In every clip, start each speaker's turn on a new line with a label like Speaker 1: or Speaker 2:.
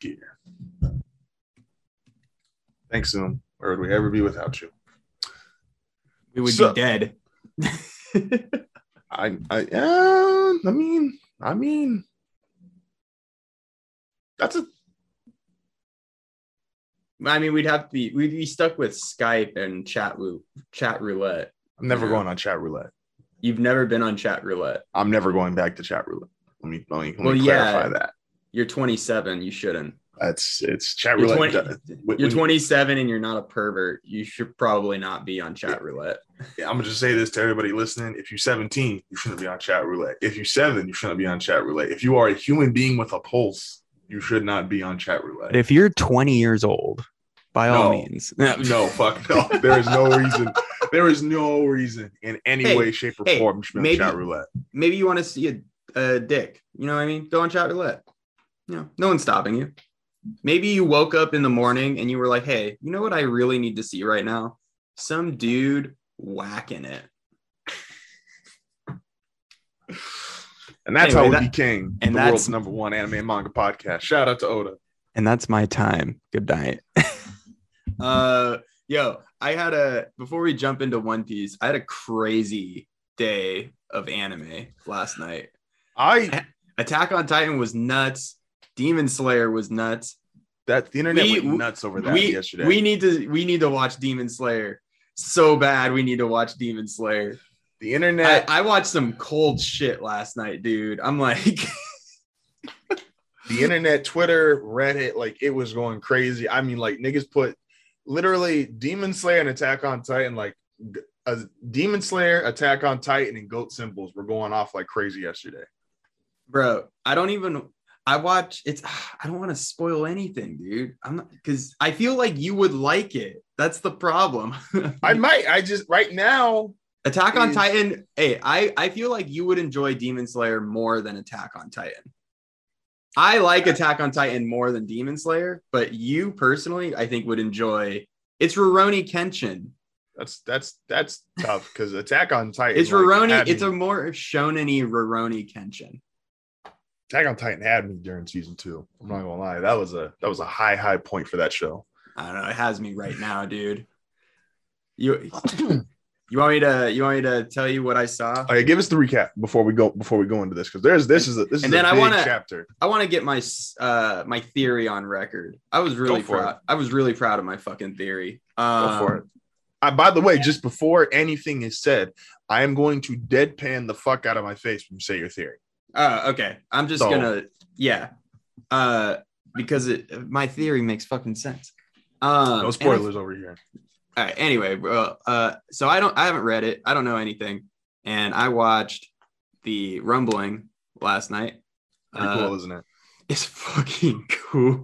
Speaker 1: gear. Thanks, Zoom. Where would we ever be without you?
Speaker 2: We would
Speaker 1: So-
Speaker 2: be dead.
Speaker 1: I, I, uh, I mean, I mean, that's a
Speaker 2: I mean, we'd have to be we'd be stuck with Skype and chat chat roulette.
Speaker 1: I'm never
Speaker 2: Yeah.
Speaker 1: going on chat roulette.
Speaker 2: You've never been on chat roulette.
Speaker 1: I'm never going back to chat roulette. Let me let me, let
Speaker 2: Well,
Speaker 1: me
Speaker 2: yeah.
Speaker 1: clarify that.
Speaker 2: You're 27. You shouldn't.
Speaker 1: That's it's chat
Speaker 2: You're,
Speaker 1: roulette.
Speaker 2: 20,
Speaker 1: when-
Speaker 2: you're 27 and you're not a pervert. You should probably not be on chat roulette.
Speaker 1: I'm gonna just say this to everybody listening. If you're 17, you shouldn't be on chat roulette. If you're seven, you shouldn't be on chat roulette. If you are a human being with a pulse, you should not be on chat roulette.
Speaker 3: If you're 20 years old, by all means,
Speaker 1: no, fuck no. There is no reason. There is no reason in any
Speaker 2: Hey,
Speaker 1: way, shape, or
Speaker 2: hey,
Speaker 1: form you should be on
Speaker 2: maybe-
Speaker 1: chat roulette.
Speaker 2: Maybe you want to see a, a dick. You know what I mean? Go on chat roulette. Know, no one's stopping you. Maybe you woke up in the morning and you were like, hey, you know what I really need to see right now? Some dude whacking it.
Speaker 1: And that's
Speaker 2: Anyway,
Speaker 1: how we
Speaker 2: that-
Speaker 1: became
Speaker 2: and
Speaker 1: the
Speaker 2: that's-
Speaker 1: world's number one anime and manga podcast. Shout out to Oda.
Speaker 3: and that's my time. Good night.
Speaker 2: Uh, yo, I had a before we jump into One Piece, I had a crazy day of anime last night.
Speaker 1: I
Speaker 2: Attack on Titan was nuts. Demon Slayer was nuts.
Speaker 1: that the internet
Speaker 2: We-
Speaker 1: went nuts over that
Speaker 2: we
Speaker 1: yesterday.
Speaker 2: we need to we need to watch Demon Slayer so bad. We need to watch Demon Slayer.
Speaker 1: the
Speaker 2: I,
Speaker 1: internet,
Speaker 2: I watched some cold shit last night, dude. I'm like,
Speaker 1: the internet, Twitter, Reddit, like it was going crazy. I mean, like niggas put literally Demon Slayer and Attack on Titan, like a Demon Slayer, Attack on Titan, and goat symbols were going off like crazy yesterday.
Speaker 2: bro, I don't even. I watch it's. I don't want to spoil anything, dude. I'm not because I feel like you would like it. That's the problem.
Speaker 1: I might, I just right now,
Speaker 2: Attack on
Speaker 1: is-
Speaker 2: Titan. Hey, I I feel like you would enjoy Demon Slayer more than Attack on Titan. I like Attack on Titan more than Demon Slayer, but you personally, I think, would enjoy. It's Rurouni Kenshin.
Speaker 1: that's that's that's tough because Attack on Titan.
Speaker 2: It's
Speaker 1: like, Rurouni.
Speaker 2: It's
Speaker 1: me-
Speaker 2: a more shonen-y Rurouni Kenshin.
Speaker 1: Attack on Titan had me during season two. I'm not gonna lie, that was a that was a high high point for that show.
Speaker 2: I don't know. It has me right now, dude. You you want me to you want me to tell you what I saw?
Speaker 1: Okay, give us the recap before we go before we go into this because there's this is a this
Speaker 2: And
Speaker 1: is
Speaker 2: then
Speaker 1: a
Speaker 2: I wanna-
Speaker 1: chapter.
Speaker 2: I want to get my uh my theory on record. I was really proud. I was really proud of my fucking theory.
Speaker 1: Go
Speaker 2: Um,
Speaker 1: for it. Uh, by the way, just before anything is said, I am going to deadpan the fuck out of my face when you say your theory.
Speaker 2: Uh, okay. I'm just
Speaker 1: So-
Speaker 2: gonna yeah. Uh, because it my theory makes fucking sense. Um,
Speaker 1: No spoilers over here.
Speaker 2: All right. Anyway, bro. Uh, so I don't. I haven't read it. I don't know anything, and I watched the Rumbling last night.
Speaker 1: Pretty
Speaker 2: Uh,
Speaker 1: cool, isn't it?
Speaker 2: It's fucking cool.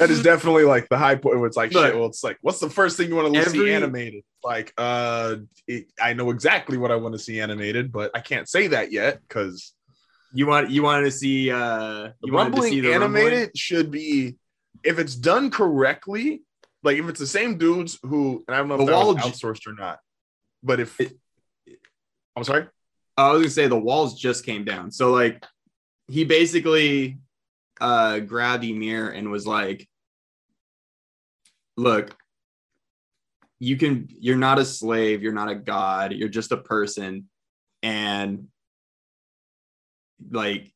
Speaker 1: That is definitely like the high point where it's like
Speaker 2: Look.
Speaker 1: shit. Well, it's like, what's the first thing you want to see animated? Like, uh, it, I know exactly what I want to see animated, but I can't say that yet because
Speaker 2: you want you wanted to see uh you wanted to see the
Speaker 1: animated
Speaker 2: Rumbling?
Speaker 1: should be if it's done correctly. Like if it's the same dudes who, and I don't know if
Speaker 2: The
Speaker 1: that
Speaker 2: wall j-
Speaker 1: outsourced or not, but if I'm sorry,
Speaker 2: I was gonna say the walls just came down. So like he basically uh grabbed Ymir and was like, look, you can you're not a slave, you're not a god, you're just a person. And like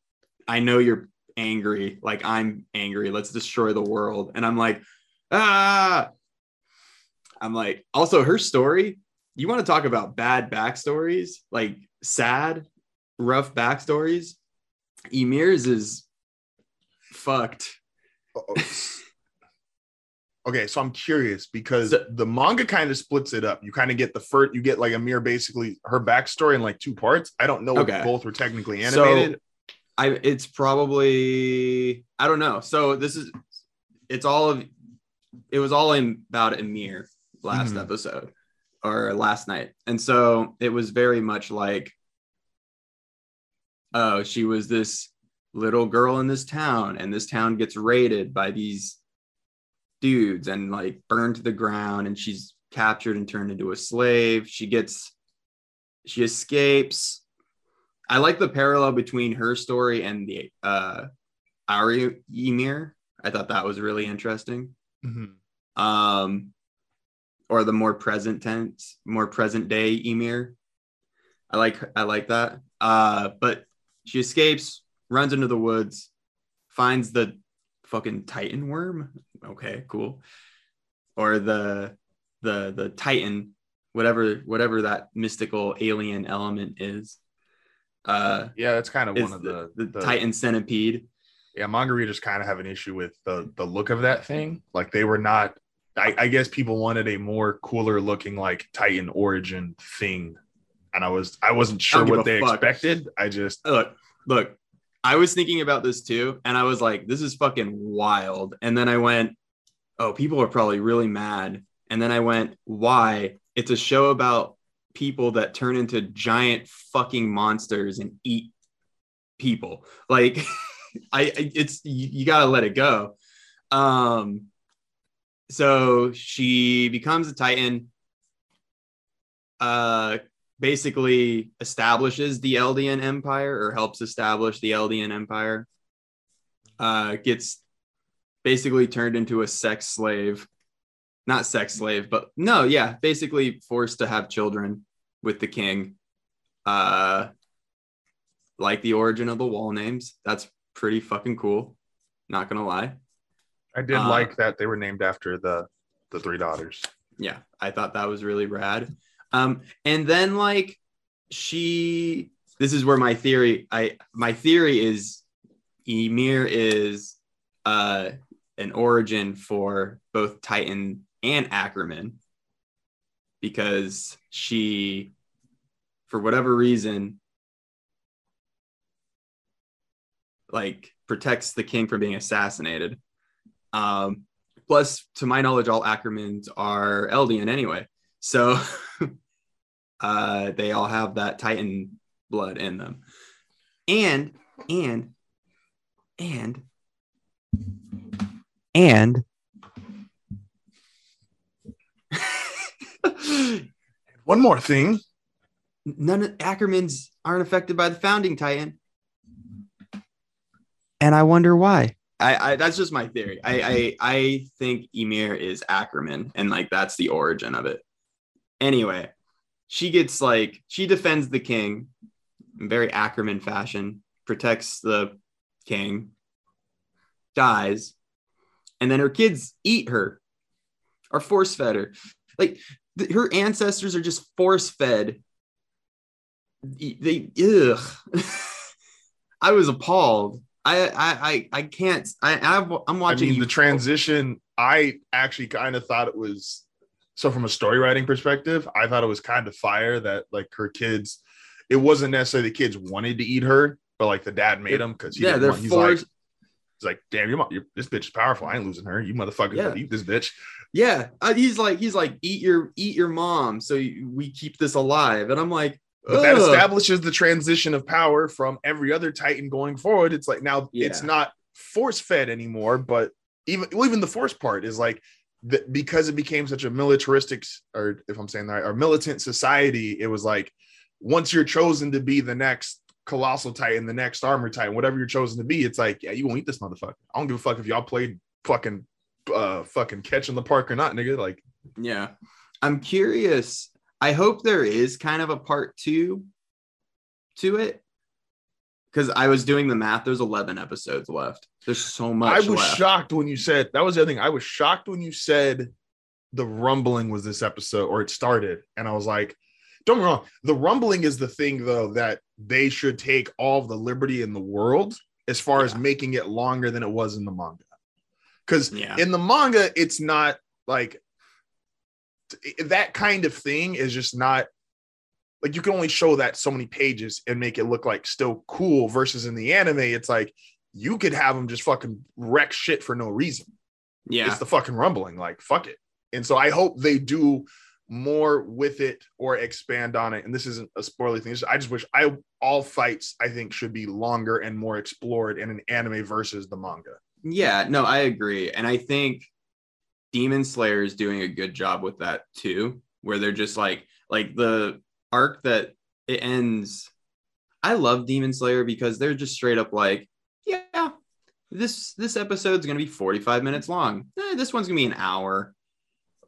Speaker 2: I know you're angry, like I'm angry. Let's destroy the world. And I'm like, ah. I'm like, also her story. You want to talk about bad backstories, like sad, rough backstories? Ymir's is fucked.
Speaker 1: Okay, so I'm curious because
Speaker 2: So-
Speaker 1: the manga kind of splits it up. You kind of get the first, you get like Ymir basically her backstory in like two parts. I don't know
Speaker 2: Okay.
Speaker 1: if both were technically
Speaker 2: So-
Speaker 1: animated.
Speaker 2: I it's probably I don't know. So this is it's all of it was all in about Ymir last
Speaker 1: Mhm.
Speaker 2: episode or last night. And so it was very much like oh, she was this little girl in this town and this town gets raided by these dudes and like burned to the ground and she's captured and turned into a slave. She gets she escapes I like the parallel between her story and the uh Ari Ymir. I thought that was really interesting.
Speaker 1: Mhm.
Speaker 2: Um, or the more present tense, more present day ymir I like I like that. Uh, but she escapes, runs into the woods, finds the fucking Titan worm. Okay, cool. Or the the the Titan, whatever whatever that mystical alien element is. Uh,
Speaker 1: Yeah, that's kind of one of
Speaker 2: the,
Speaker 1: the,
Speaker 2: the, Titan centipede.
Speaker 1: Yeah, manga readers kind of have an issue with the the look of that thing. Like they were not. I, I guess people wanted a more cooler looking like Titan origin thing, and I was I wasn't sure what they
Speaker 2: fuck.
Speaker 1: expected. I just
Speaker 2: look, look, I was thinking about this too, and I was like, this is fucking wild. And then I went, oh, people are probably really mad. And then I went, why? It's a show about people that turn into giant fucking monsters and eat people. Like, I, it's you, you gotta let it go. Um, so she becomes a Titan. Uh, basically establishes the Eldian Empire or helps establish the Eldian Empire. Uh, gets basically turned into a sex slave. Not sex slave, but no, yeah, basically forced to have children with the king. Uh, like the origin of the wall names. That's pretty fucking cool. Not gonna lie.
Speaker 1: I did
Speaker 2: Uh,
Speaker 1: like that they were named after the the three daughters.
Speaker 2: yeah i thought that was really rad um and then like she this is where my theory i my theory is ymir is uh an origin for both titan and ackerman because she for whatever reason like protects the king from being assassinated. Um plus to my knowledge all ackermans are eldian anyway. So uh they all have that titan blood in them and and and
Speaker 3: And
Speaker 1: One more thing.
Speaker 2: none of ackermans aren't affected by the founding titan
Speaker 3: and I wonder why.
Speaker 2: I, I that's just my theory. I, I I think Ymir is Ackerman, and like that's the origin of it. Anyway, she gets like she defends the king in very Ackerman fashion, protects the king, dies, and then her kids eat her or force fed her. Like th- her ancestors are just force fed. They ugh. I was appalled. I I I, I can't. I
Speaker 1: I
Speaker 2: watching
Speaker 1: mean, the transition. I actually kind of thought it was so from a story writing perspective. I thought it was kind of fire that like her kids. It wasn't necessarily the kids wanted to eat her, but like the dad made them because
Speaker 2: Yeah, they're
Speaker 1: he's like, he's like, damn, your mom, your, this bitch is powerful. I ain't losing her. You motherfuckers
Speaker 2: Yeah.
Speaker 1: eat this bitch.
Speaker 2: Yeah, uh, he's like he's like eat your eat your mom, so we keep this alive. And I'm like,
Speaker 1: But that establishes the transition of power from every other Titan going forward. It's like now it's not force fed anymore, but even well, even the force part is like because it became such a militaristic or if I'm saying that right, or militant society, it was like once you're chosen to be the next colossal titan, the next armor titan, whatever you're chosen to be, it's like, yeah, you won't eat this motherfucker. I don't give a fuck if y'all played fucking uh fucking catch in the park or not, nigga. Like
Speaker 2: Yeah. I'm curious. I hope there is kind of a part two to it. Because I was doing the math. There's 11 episodes left. There's so much.
Speaker 1: I was
Speaker 2: left.
Speaker 1: shocked when you said that was the other thing. I was shocked when you said the rumbling was this episode or it started. And I was like, don't get me wrong. The rumbling is the thing, though, that they should take all the liberty in the world as far as making it longer than it was in the manga. Because
Speaker 2: Yeah.
Speaker 1: in the manga, it's not like that kind of thing is just not like you can only show that so many pages and make it look like still cool versus in the anime it's like you could have them just fucking wreck shit for no reason
Speaker 2: Yeah.
Speaker 1: it's the fucking rumbling like fuck it and so i hope they do more with it or expand on it and this isn't a spoiler thing i just wish i all fights i think should be longer and more explored in an anime versus the manga
Speaker 2: Yeah, no, I agree. And I think Demon Slayer is doing a good job with that too, where they're just like like the arc that it ends. I love Demon Slayer because they're just straight up like, this this episode's gonna be 45 minutes long. Eh, this one's gonna be an hour.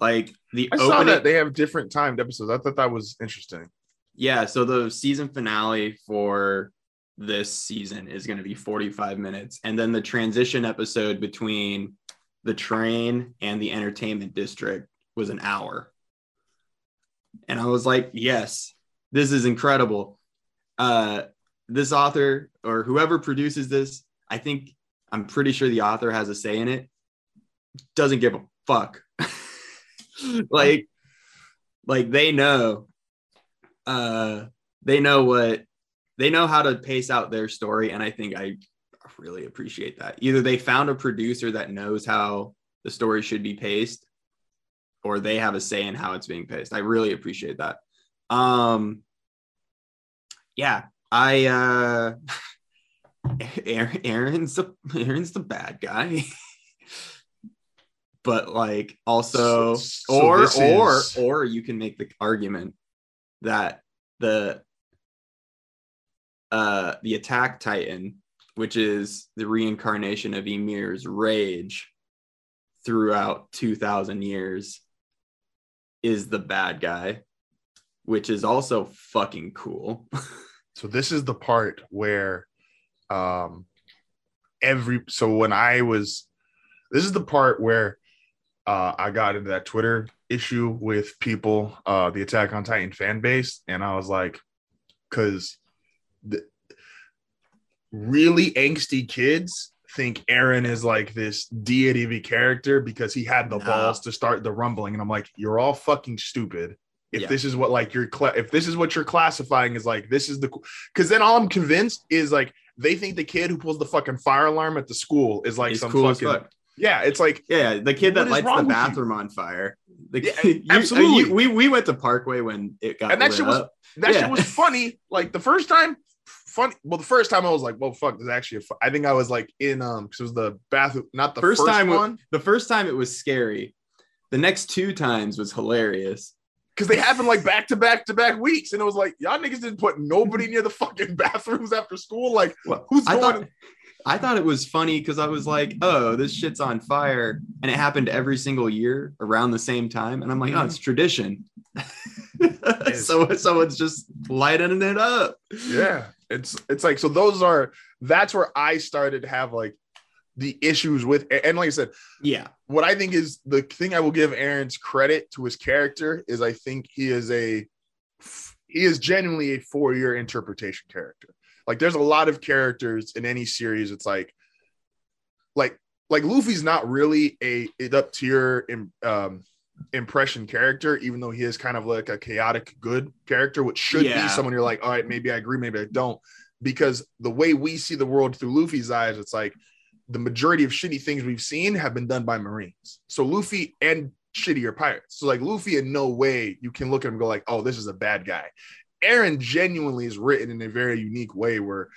Speaker 2: Like the
Speaker 1: I saw that they have different timed episodes. I thought that was interesting.
Speaker 2: yeah. So the season finale for this season is gonna be 45 minutes, and then the transition episode between the train and the entertainment district was an hour. And I was like, yes, this is incredible. Uh, this author or whoever produces this, I think I'm pretty sure the author has a say in it. Doesn't give a fuck. like, like they know, uh, they know what they know how to pace out their story, and I think I really appreciate that. Either they found a producer that knows how the story should be paced, or they have a say in how it's being paced. I really appreciate that. Um, yeah, I uh Eren's the Eren's the bad guy. but like also
Speaker 1: So- so
Speaker 2: or or
Speaker 1: is-
Speaker 2: or you can make the argument that the uh the attack titan which is the reincarnation of Ymir's rage throughout 2000 years is the bad guy which is also fucking cool
Speaker 1: So this is the part where um every so when I was this is the part where uh I got into that Twitter issue with people, uh the Attack on Titan fan base, and I was like, because the really angsty kids think Eren is like this deity of a character because he had the
Speaker 2: No.
Speaker 1: balls to start the rumbling, and I'm like, you're all fucking stupid. If
Speaker 2: Yeah.
Speaker 1: this is what like you're cla- if this is what you're classifying is like this is the because then all I'm convinced is like they think the kid who pulls the fucking fire alarm at the school is like
Speaker 2: He's
Speaker 1: some
Speaker 2: cool
Speaker 1: fucking
Speaker 2: fuck.
Speaker 1: yeah. It's like
Speaker 2: Yeah, the kid that lights the bathroom on fire. The,
Speaker 1: Yeah,
Speaker 2: you-
Speaker 1: absolutely.
Speaker 2: you- we we went to Parkway when it got
Speaker 1: And that shit was-
Speaker 2: up.
Speaker 1: that
Speaker 2: Yeah.
Speaker 1: shit was funny. Like the first time, funny. Well, the first time I was like, well, fuck, this is actually. A. I think I was like in um because it was the bathroom, not the
Speaker 2: First
Speaker 1: first,
Speaker 2: time-
Speaker 1: one
Speaker 2: The first time it was scary. The next two times was hilarious.
Speaker 1: Because they happened like back to back to back weeks, and it was like y'all niggas didn't put nobody near the fucking bathrooms after school. Like
Speaker 2: Well,
Speaker 1: who's
Speaker 2: I
Speaker 1: going?
Speaker 2: thought I thought it was funny because I was like, oh, this shit's on fire. And it happened every single year around the same time. And I'm like, oh, mm-hmm. it's tradition.
Speaker 1: is.
Speaker 2: so someone's just lighting it up.
Speaker 1: yeah it's it's like so those are that's where i started to have like the issues with and like i said
Speaker 2: Yeah.
Speaker 1: what i think is the thing i will give eren's credit to his character is i think he is a he is genuinely a four-year interpretation character like there's a lot of characters in any series it's like like like luffy's not really a up tier um impression character, even though he is kind of like a chaotic good character, which should
Speaker 2: Yeah.
Speaker 1: be someone you're like, all right, maybe I agree, maybe I don't. Because the way we see the world through Luffy's eyes, it's like the majority of shitty things we've seen have been done by Marines. So Luffy and shitty are pirates. So like Luffy, in no way you can look at him and go like, oh, this is a bad guy. Eren genuinely is written in a very unique way where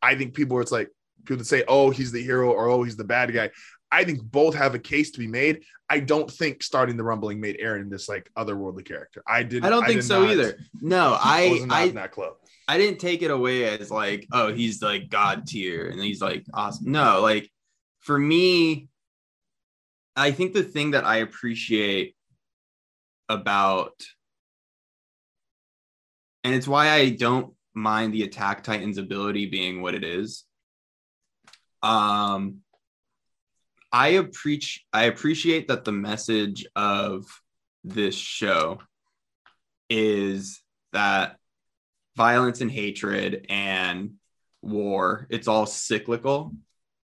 Speaker 1: I think people are it's like people that say, oh, he's the hero or oh, he's the bad guy. I think both have a case to be made. I don't think starting the rumbling made Eren this like otherworldly character. I didn't.
Speaker 2: I don't think
Speaker 1: did
Speaker 2: so
Speaker 1: not-
Speaker 2: either. No,
Speaker 1: I
Speaker 2: I
Speaker 1: was not
Speaker 2: I
Speaker 1: in that club.
Speaker 2: I didn't take it away as like, oh, he's like God tier and he's like awesome. No, like for me, I think the thing that I appreciate about, and it's why I don't mind the Attack Titans ability being what it is. Um, I appreciate I appreciate that the message of this show is that violence and hatred and war. It's all cyclical.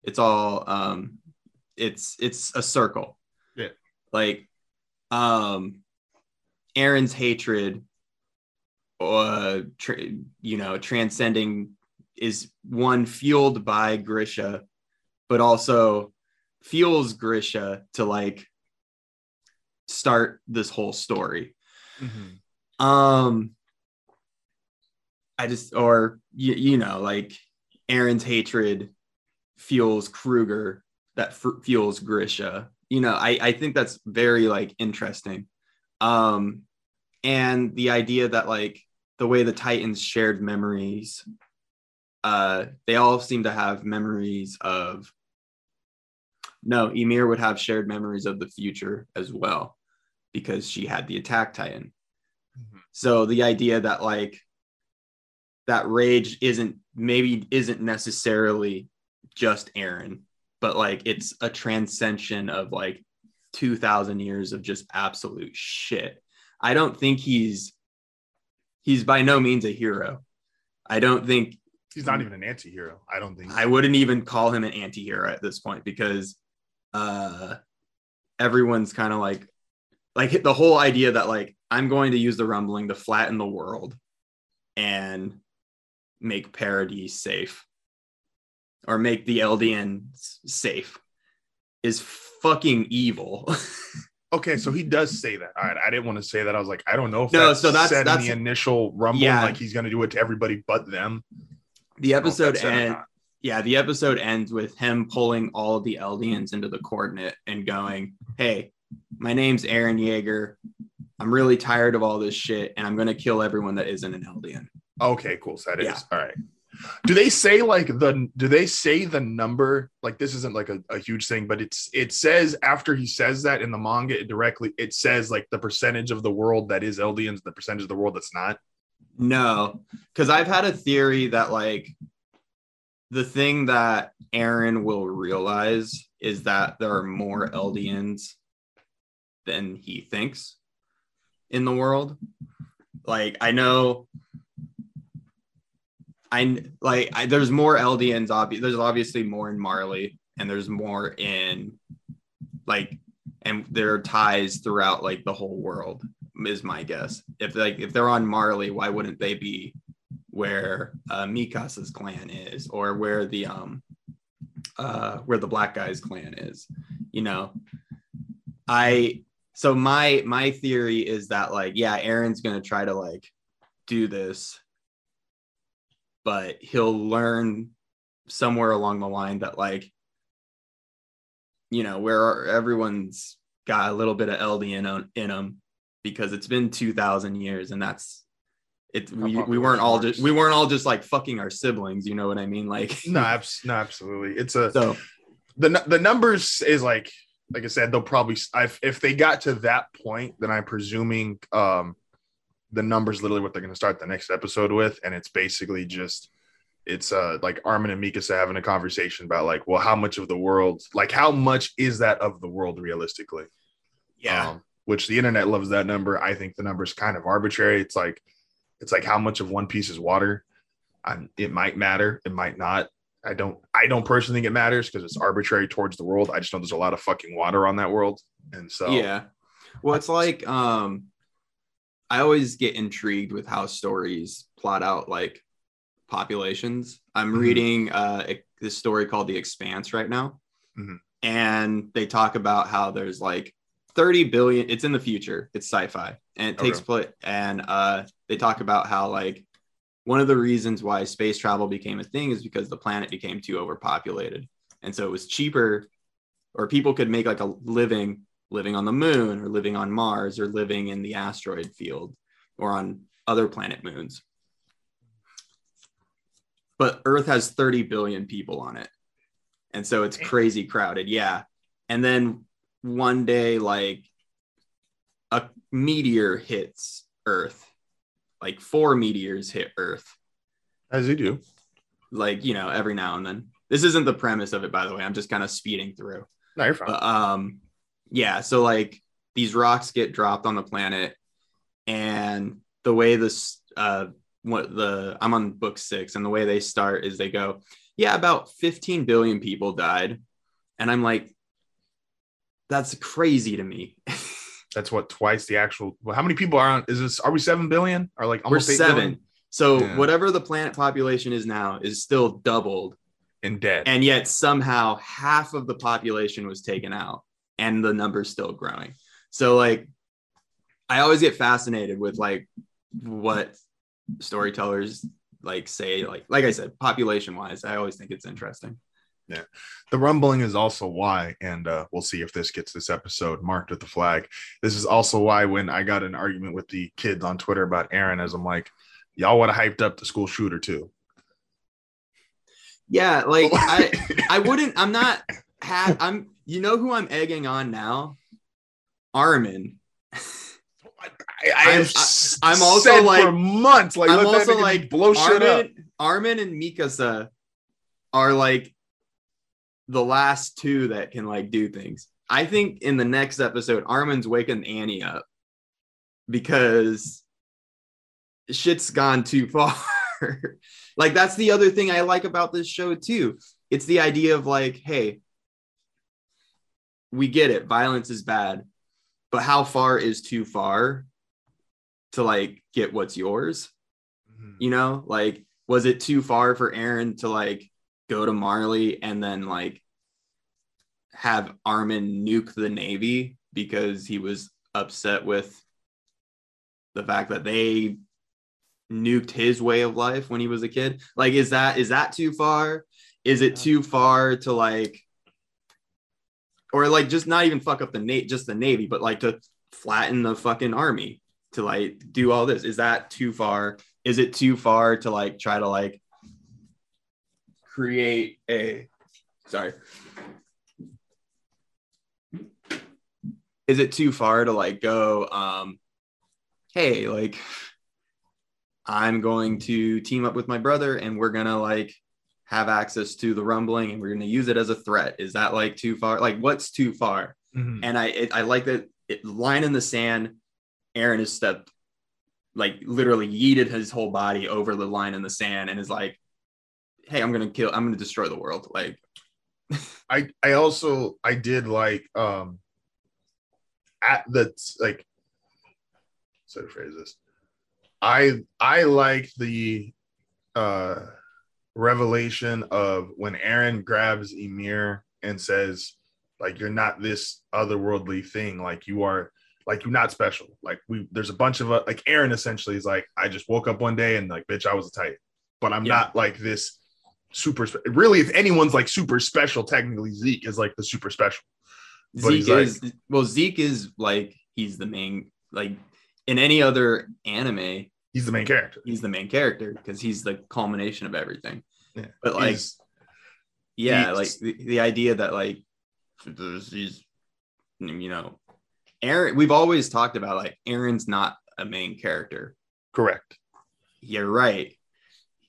Speaker 2: It's all um it's it's a circle.
Speaker 1: Yeah.
Speaker 2: like um eren's hatred uh tra- you know transcending is one fueled by grisha but also fuels grisha to like start this whole story. Um, I just, or you, you know, like Eren's hatred fuels Kruger, that f- fuels Grisha. You know, I I think that's very like interesting. Um, and the idea that like the way the Titans shared memories, uh, they all seem to have memories of No, Ymir would have shared memories of the future as well because she had the attack titan.
Speaker 1: Mhm.
Speaker 2: So the idea that like that rage isn't maybe isn't necessarily just Eren, but like it's a transcension of like 2000 years of just absolute shit. I don't think he's he's by no means a hero. I don't think
Speaker 1: He's not even an anti-hero. I don't think.
Speaker 2: I wouldn't even call him an anti-hero at this point because uh everyone's kind of like like the whole idea that like I'm going to use the rumbling to flatten the world and make Paradise safe or make the Eldians safe is fucking evil.
Speaker 1: Okay, so he does say that. All right, I didn't want to say that. I was like, I don't know if
Speaker 2: No,
Speaker 1: that's
Speaker 2: so that's-
Speaker 1: said
Speaker 2: that's-
Speaker 1: in the initial rumble,
Speaker 2: Yeah.
Speaker 1: like he's gonna do it to everybody but them.
Speaker 2: the
Speaker 1: I don't know if
Speaker 2: episode
Speaker 1: that's said or
Speaker 2: end yeah, the episode ends with him pulling all the Eldians into the coordinate and going, Hey, my name's Eren Yeager. I'm really tired of all this shit, and I'm gonna kill everyone that isn't an Eldian.
Speaker 1: Okay, cool. So that is
Speaker 2: Yeah.
Speaker 1: all right. Do they say like the? Do they say the number? Like this isn't like a, a huge thing, but it's it says after he says that in the manga it directly. It says like the percentage of the world that is Eldians, the percentage of the world that's not.
Speaker 2: No, because I've had a theory that like the thing that Eren will realize is that there are more Eldians than he thinks in the world. Like I know I like I, there's more Eldians. obvi- there's obviously more in Marley and there's more in like and there are ties throughout like the whole world is my guess. If like if they're on Marley, why wouldn't they be where uh, Mikasa's clan is, or where the um uh where the black guy's clan is? You know, I so my my theory is that like yeah, Eren's gonna try to like do this, but he'll learn somewhere along the line that like you know where everyone's got a little bit of Eldian on- in them because it's been 2000 years and that's it we, we weren't all just we weren't all just like fucking our siblings you know what i mean like
Speaker 1: No, abs- no, absolutely. It's a
Speaker 2: so
Speaker 1: the the numbers is like like I said they'll probably if if they got to that point then I'm presuming um the numbers literally what they're going to start the next episode with and it's basically just it's uh like Armin and Mikasa having a conversation about like well how much of the world like how much is that of the world realistically?
Speaker 2: Yeah.
Speaker 1: Um, which the internet loves that number. I think the number is kind of arbitrary. It's like it's like how much of one piece is water? And it might matter. It might not. I don't I don't personally think it matters because it's arbitrary towards the world. I just know there's a lot of fucking water on that world. And so
Speaker 2: yeah. Well it's like um i always get intrigued with how stories plot out like populations i'm
Speaker 1: Mhm.
Speaker 2: reading uh this story called the expanse right now
Speaker 1: Mhm.
Speaker 2: and they talk about how there's like 30 billion it's in the future it's sci-fi and it takes
Speaker 1: Okay.
Speaker 2: place and uh they talk about how like one of the reasons why space travel became a thing is because the planet became too overpopulated and so it was cheaper or people could make like a living living on the moon or living on mars or living in the asteroid field or on other planet moons. But earth has 30 billion people on it. And so it's crazy crowded yeah. And then one day like a meteor hits earth like four meteors hit earth.
Speaker 1: As you do.
Speaker 2: like you know every now and then. This isn't the premise of it by the way. I'm just kind of speeding through.
Speaker 1: No, you're fine.
Speaker 2: but um yeah so like these rocks get dropped on the planet and the way this uh what the i'm on book six and the way they start is they go yeah about 15 billion people died and i'm like that's crazy to me
Speaker 1: That's what twice the actual well, how many people are on is this are we seven billion? Or like
Speaker 2: we're
Speaker 1: almost eight
Speaker 2: seven
Speaker 1: billion?
Speaker 2: so
Speaker 1: Yeah.
Speaker 2: whatever the planet population is now is still doubled
Speaker 1: and dead.
Speaker 2: and yet somehow half of the population was taken out and the number's still growing so like i always get fascinated with like what storytellers like say like like i said population wise i always think it's interesting Yeah.
Speaker 1: the rumbling is also why, and uh, we'll see if this gets this episode marked with the flag. This is also why when I got an argument with the kids on Twitter about Eren, as I'm like, y'all would have hyped up the school shooter too.
Speaker 2: yeah like i i wouldn't i'm not ha- i'm You know who I'm egging on now? Armin.
Speaker 1: I, I
Speaker 2: I'm-
Speaker 1: have s-
Speaker 2: I'm also like-
Speaker 1: for months, like
Speaker 2: I'm also like
Speaker 1: blow shit up.
Speaker 2: Armin, Armin and Mikasa are like the last two that can like do things. I think in the next episode, Armin's waking Annie up because shit's gone too far. like that's the other thing I like about this show too. It's the idea of like, hey, we get it, violence is bad, but how far is too far to like get what's yours?
Speaker 1: Mhm.
Speaker 2: you know like was it too far for eren to like go to marley and then like have armin nuke the navy because he was upset with the fact that they nuked his way of life when he was a kid like is that is that too far is it too far to like or like just not even fuck up the navy just the navy but like to flatten the fucking army to like do all this. Is that too far? Is it too far to like try to like create a sorry. Is it too far to like go um hey like i'm going to team up with my brother and we're gonna like have access to the rumbling and we're gonna use it as a threat is that like too far like what's too far
Speaker 1: Mhm.
Speaker 2: and I it, I like that it, line in the sand. Eren has stepped like literally yeeted his whole body over the line in the sand and is like, "Hey, I'm gonna kill. I'm gonna destroy the world." Like,
Speaker 1: I I also I did like um at the like so to phrase this. I I like the uh revelation of when Eren grabs Ymir and says like you're not this otherworldly thing. Like you are like you're not special. Like we there's a bunch of uh, like Eren essentially is like I just woke up one day and like bitch I was a tight but I'm
Speaker 2: Yeah.
Speaker 1: not like this super spe- really if anyone's like super special technically Zeke is like the super special. But he's
Speaker 2: Zeke
Speaker 1: like-
Speaker 2: is well, Zeke is like he's the main like in any other anime,
Speaker 1: he's the main character.
Speaker 2: he's the main character because he's the culmination of everything.
Speaker 1: Yeah.
Speaker 2: But like,
Speaker 1: He's-
Speaker 2: yeah,
Speaker 1: he's-
Speaker 2: like the, the idea that like there's these, you know, Eren. We've always talked about like Eren's not a main character.
Speaker 1: correct
Speaker 2: You're right.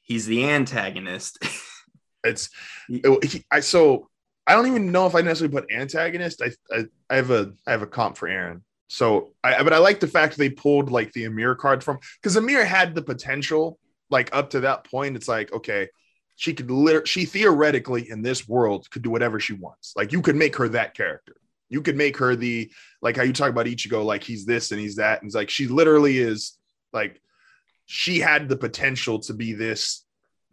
Speaker 2: He's the antagonist.
Speaker 1: it's it- he, I so I don't even know if I necessarily put antagonist. I, I I have a I have a comp for Eren. So I but I like the fact they pulled like the Ymir card from because Ymir had the potential like up to that point. It's like okay, she could literally she theoretically in this world could do whatever she wants. Like you could make her that character. You could make her the like how you talk about Ichigo, like he's this and he's that. And it's like she literally is like she had the potential to be this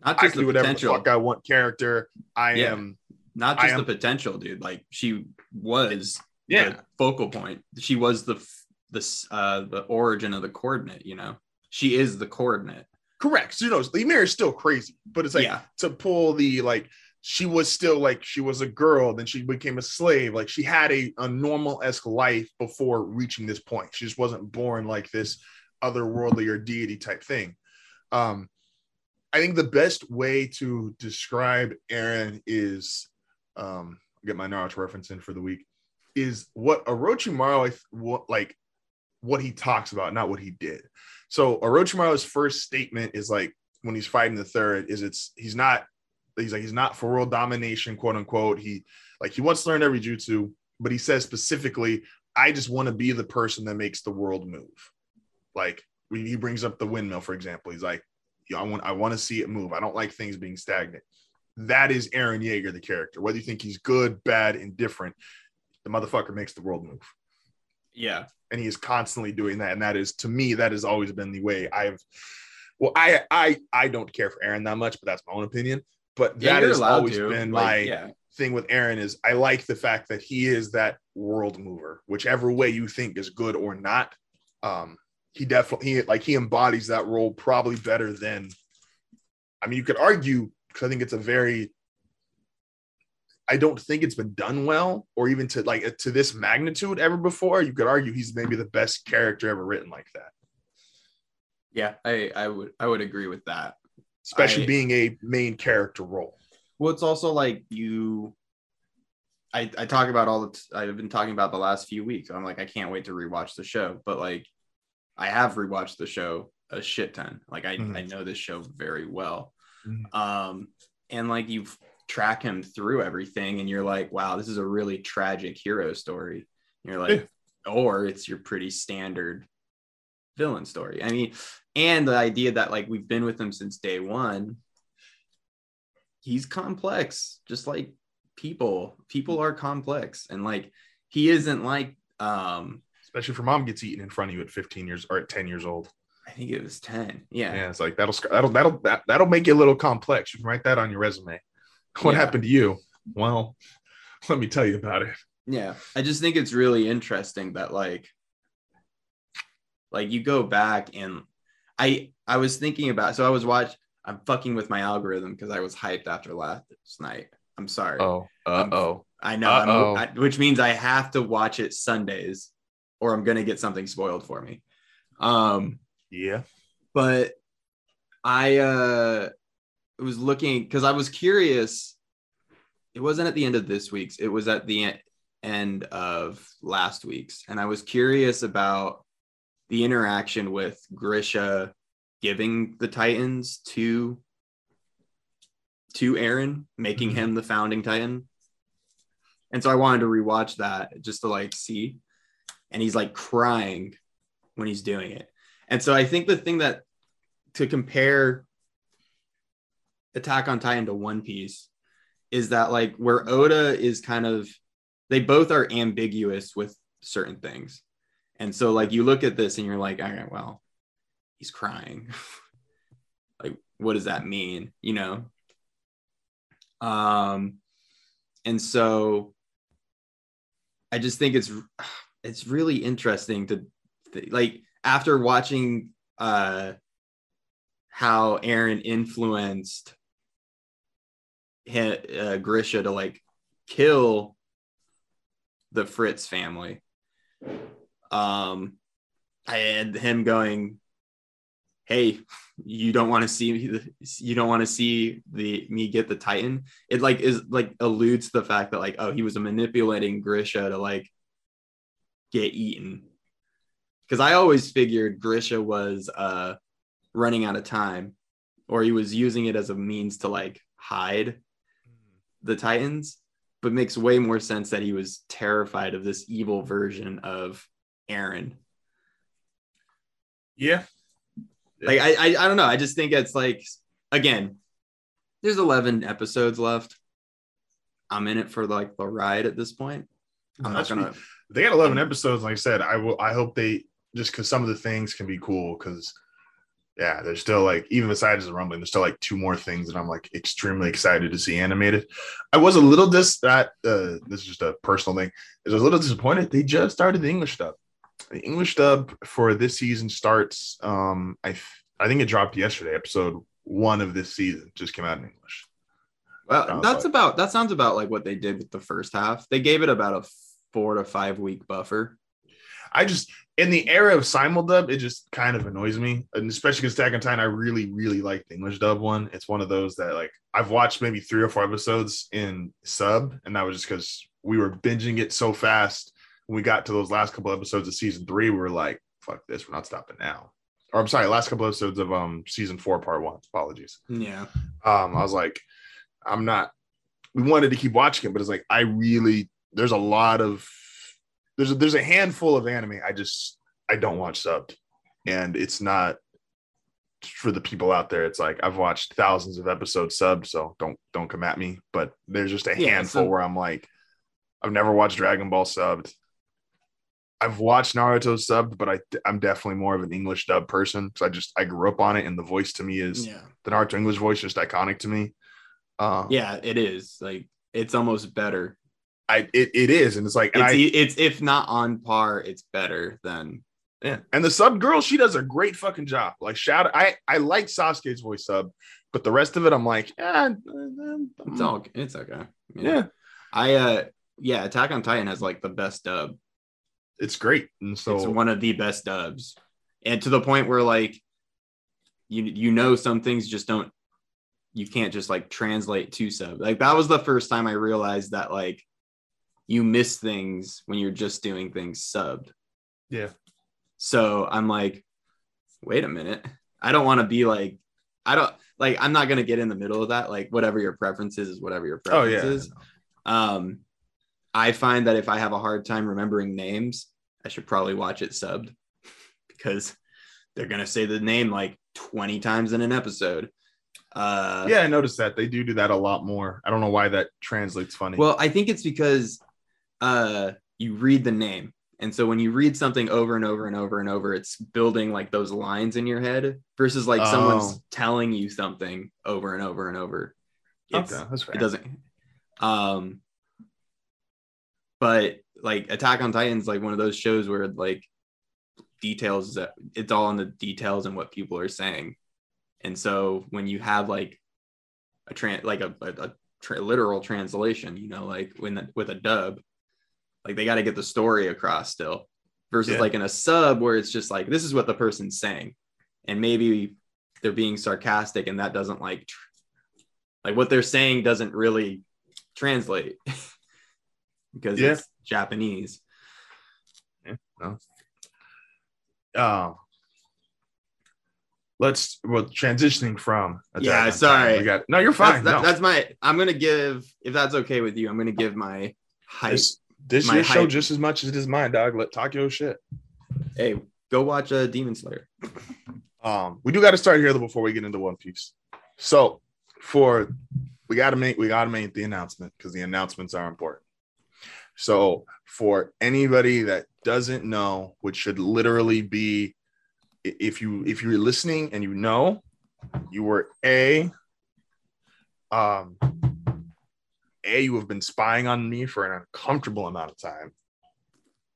Speaker 2: not
Speaker 1: I
Speaker 2: just
Speaker 1: can
Speaker 2: the
Speaker 1: whatever
Speaker 2: potential.
Speaker 1: the fuck I want character. I
Speaker 2: Yeah.
Speaker 1: am
Speaker 2: not just
Speaker 1: am-
Speaker 2: the potential, dude. Like she was
Speaker 1: Yeah.
Speaker 2: the focal point. She was the the uh the origin of the coordinate. You know, she is the coordinate.
Speaker 1: Correct. So, you know, the Ymir is still crazy, but it's like
Speaker 2: yeah,
Speaker 1: to pull the like she was still like she was a girl, then she became a slave. Like she had a, a normal esque life before reaching this point. She just wasn't born like this otherworldly or deity type thing. Um, I think the best way to describe Eren is um get my Naruto reference in for the week is what Orochimaru what like what he talks about, not what he did. So Orochimaru's first statement is like when he's fighting the third is it's he's not he's like he's not for world domination, quote unquote. He like he wants to learn every jutsu, but he says specifically, I just want to be the person that makes the world move. Like when he brings up the windmill, for example, he's like, I want I want to see it move. I don't like things being stagnant. That is Eren Yeager, the character. Whether you think he's good, bad, indifferent, the motherfucker makes the world move
Speaker 2: yeah.
Speaker 1: And he is constantly doing that and that is to me that has always been the way i've well i i i don't care for eren that much but that's my own opinion but
Speaker 2: Yeah,
Speaker 1: that has always
Speaker 2: to.
Speaker 1: been
Speaker 2: Like,
Speaker 1: my
Speaker 2: yeah.
Speaker 1: thing with eren is i like the fact that he is that world mover whichever way you think is good or not um he definitely he, like he embodies that role probably better than i mean you could argue because i think it's a very I don't think it's been done well, or even to like to this magnitude ever before. You could argue he's maybe the best character ever written like that,
Speaker 2: Yeah, I, I would I would agree with that.
Speaker 1: especially
Speaker 2: I-
Speaker 1: being a main character role.
Speaker 2: Well, it's also like you. I, I talk about all the t- I've been talking about the last few weeks. I'm like, I can't wait to rewatch the show. But like I have rewatched the show a shit ton. Like I,
Speaker 1: Mhm.
Speaker 2: I know this show very well.
Speaker 1: Mhm.
Speaker 2: Um, and like you track him through everything, and you're like, wow, this is a really tragic hero story. And you're like, or it's your pretty standard villain story. I mean, and the idea that like we've been with him since day one. He's complex, just like people. People are complex, and like he isn't like um
Speaker 1: Especially if your mom gets eaten in front of you at 15 years or at 10 years old.
Speaker 2: I think it was 10. Yeah.
Speaker 1: Yeah, it's like that'll that'll that'll that, that'll make you a little complex. You can write that on your resume. What
Speaker 2: Yeah.
Speaker 1: happened to you? Well, let me tell you about it.
Speaker 2: Yeah. I just think it's really interesting that like like you go back and I I was thinking about so I was watch I'm fucking with my algorithm because I was hyped after last night. I'm sorry.
Speaker 3: Oh, uh oh.
Speaker 2: I know. I, which means I have to watch it Sundays or I'm going to get something spoiled for me. Um
Speaker 1: Yeah.
Speaker 2: but I uh was looking because I was curious. It wasn't at the end of this week's, it was at the en- end of last week's. And I was curious about the interaction with Grisha giving the Titans to to Eren, making
Speaker 1: Mhm.
Speaker 2: him the founding Titan. And so I wanted to rewatch that just to like see. And he's like crying when he's doing it. And so I think the thing that to compare Attack on Titan to One Piece is that like where Oda is kind of they both are ambiguous with certain things. And so like you look at this and you're like, all right, well, he's crying. like what does that mean, you know? Um and so I just think it's it's really interesting to like after watching uh how Eren influenced uh, Grisha to like kill the Fritz family. Um, I had him going, "Hey, you don't want to see me, you don't want to see the me get the Titan." It like is like alludes to the fact that like oh he was manipulating Grisha to like get eaten. Because I always figured Grisha was uh running out of time or he was using it as a means to like hide the titans but makes way more sense that he was terrified of this evil version of eren
Speaker 1: Yeah.
Speaker 2: like I, I i don't know i just think it's like again there's 11 episodes left i'm in it for like the ride at this point i'm not gonna
Speaker 1: They got 11 episodes. Like I said, I will. I hope they just because some of the things can be cool. Because yeah, there's still like even besides the rumbling, there's still like two more things that I'm like extremely excited to see animated. I was a little dis that uh, this is just a personal thing. I was a little disappointed. They just started the English dub. The English dub for this season starts. Um, I f- I think it dropped yesterday. Episode one of this season just came out in English.
Speaker 2: well that's
Speaker 1: like-
Speaker 2: about that sounds about like what they did with the first half they gave it about a four to five week buffer
Speaker 1: I just in the era of simuldub, it just kind of annoys me, and especially because Attack on Titan, I really, really like the English dub one. It's one of those that like I've watched maybe three or four episodes in sub, and that was just because we were binging it so fast. When we got to those last couple episodes of season three, we were like, "Fuck this, we're not stopping now." Or I'm sorry, last couple episodes of um season four, part one. Apologies.
Speaker 2: yeah
Speaker 1: Um, I was like, I'm not. We wanted to keep watching it, but it's like I really there's a lot of there's a, there's a handful of anime I just I don't watch subbed, and it's not for the people out there. It's like I've watched thousands of episodes subbed, so don't don't come at me. But there's just a
Speaker 2: Yeah,
Speaker 1: handful
Speaker 2: so-
Speaker 1: where I'm like, I've never watched Dragon Ball subbed. I've watched Naruto subbed, but I I'm definitely more of an English dub person because I just I grew up on it, and the voice to me is
Speaker 2: yeah
Speaker 1: the Naruto English voice just iconic to me. Um,
Speaker 2: yeah it is like it's almost better
Speaker 1: I it, it is, and it's like, and
Speaker 2: it's,
Speaker 1: I,
Speaker 2: it's if not on par it's better than
Speaker 1: yeah, and the sub girl, she does a great fucking job. Like shout, I I like Sasuke's voice sub, but the rest of it, I'm like, yeah,
Speaker 2: it's mm. all it's okay.
Speaker 1: Yeah,
Speaker 2: i uh yeah attack on titan has like the best dub.
Speaker 1: It's great, and so
Speaker 2: it's one of the best dubs. And to the point where like you you know some things just don't you can't just like translate to sub. Like that was the first time i realized that like you miss things when you're just doing things subbed.
Speaker 1: Yeah.
Speaker 2: So I'm like, wait a minute. I don't want to be like, I don't like, I'm not going to get in the middle of that. Like, whatever your preference is, is whatever your
Speaker 1: Oh yeah.
Speaker 2: is. Um, I find that if I have a hard time remembering names, I should probably watch it subbed because they're going to say the name like 20 times in an episode. Uh,
Speaker 1: Yeah, I noticed that they do do that a lot more. I don't know why that translates funny.
Speaker 2: Well, I think it's because uh, you read the name. And so when you read something over and over and over and over, it's building like those lines in your head versus like
Speaker 1: Oh.
Speaker 2: someone's telling you something over and over and over. It's,
Speaker 1: okay, that's fair.
Speaker 2: It doesn't. Um, but like Attack on Titan's like one of those shows where like details that it's all in the details and what people are saying. And so when you have like a tran like a, a, a tra- literal translation, you know, like when with a dub, like they got to get the story across still versus
Speaker 1: Yeah.
Speaker 2: like in a sub where it's just like this is what the person's saying and maybe they're being sarcastic and that doesn't like tr- like what they're saying doesn't really translate because
Speaker 1: Yeah.
Speaker 2: it's Japanese.
Speaker 1: um let's well transitioning from
Speaker 2: Yeah, sorry.
Speaker 1: We got no you're
Speaker 2: That's,
Speaker 1: fine
Speaker 2: that-
Speaker 1: no.
Speaker 2: that's my I'm gonna give if that's okay with you, I'm gonna give my hype.
Speaker 1: this this
Speaker 2: my
Speaker 1: your show just as much as it is mine dog. Let talk your shit.
Speaker 2: Hey, go watch uh, Demon Slayer.
Speaker 1: um we do got to start here though before we get into one piece. So for we got to make we got to make the announcement because the announcements are important. So for anybody that doesn't know which should literally be if you if you're listening and you know you were a um a you have been spying on me for an uncomfortable amount of time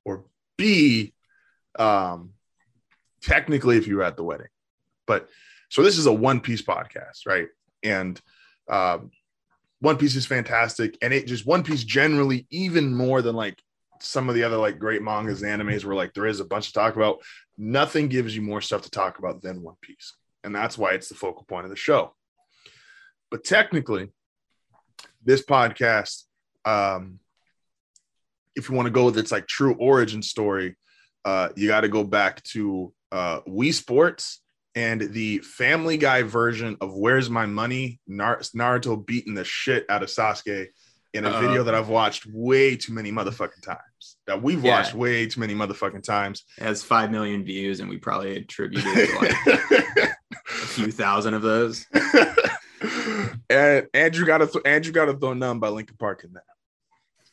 Speaker 1: or b um technically if you were at the wedding. But so this is a one piece podcast right? And um one piece is fantastic and it just one piece generally even more than like some of the other like great mangas and animes where like there is a bunch to talk about nothing gives you more stuff to talk about than one piece. And that's why it's the focal point of the show. But technically this podcast um if you want to go with its like true origin story uh you got to go back to uh Wii Sports and the Family Guy version of Where's My Money? Nar- Naruto beating the shit out of Sasuke in a
Speaker 2: Uh-oh.
Speaker 1: video that I've watched way too many motherfucking times. That we've
Speaker 2: Yeah.
Speaker 1: watched way too many motherfucking times.
Speaker 2: It has five million views, and we probably attributed like a few thousand of those.
Speaker 1: and Andrew got to Andrew got to throw none by Linkin Park in that.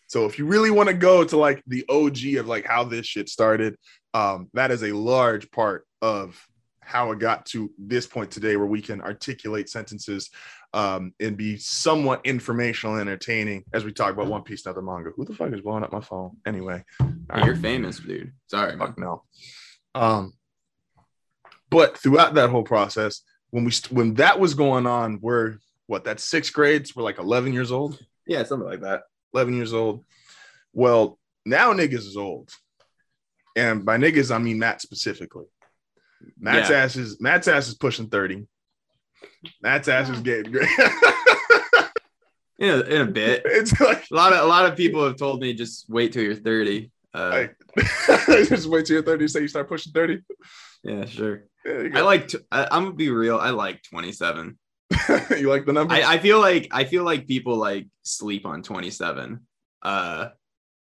Speaker 1: So if you really want to go to like the OG of like how this shit started, um, that is a large part of how it got to this point today, where we can articulate sentences um, and be somewhat informational, and entertaining as we talk about One Piece, and other manga. Who the fuck is blowing up my phone anyway? All
Speaker 2: You're famous, dude. Sorry, man.
Speaker 1: fuck no. Um, but throughout that whole process, when we st- when that was going on, we're what that's sixth grades. We're like eleven years old.
Speaker 2: Yeah, something like that.
Speaker 1: 11 years old. Well, now niggas is old. And by niggas, I mean Matt specifically. Matt's
Speaker 2: Yeah.
Speaker 1: ass is Matt's ass is pushing 30. Matt's ass is getting great.
Speaker 2: In a, in a bit.
Speaker 1: it's like
Speaker 2: A lot of a lot of people have told me just wait till you're 30. Uh,
Speaker 1: like, just wait till you're 30 say you start pushing 30.
Speaker 2: yeah, sure. I like. T- I, I'm gonna be real. I like 27.
Speaker 1: you like the number?
Speaker 2: I, I feel like I feel like people like sleep on 27. Uh,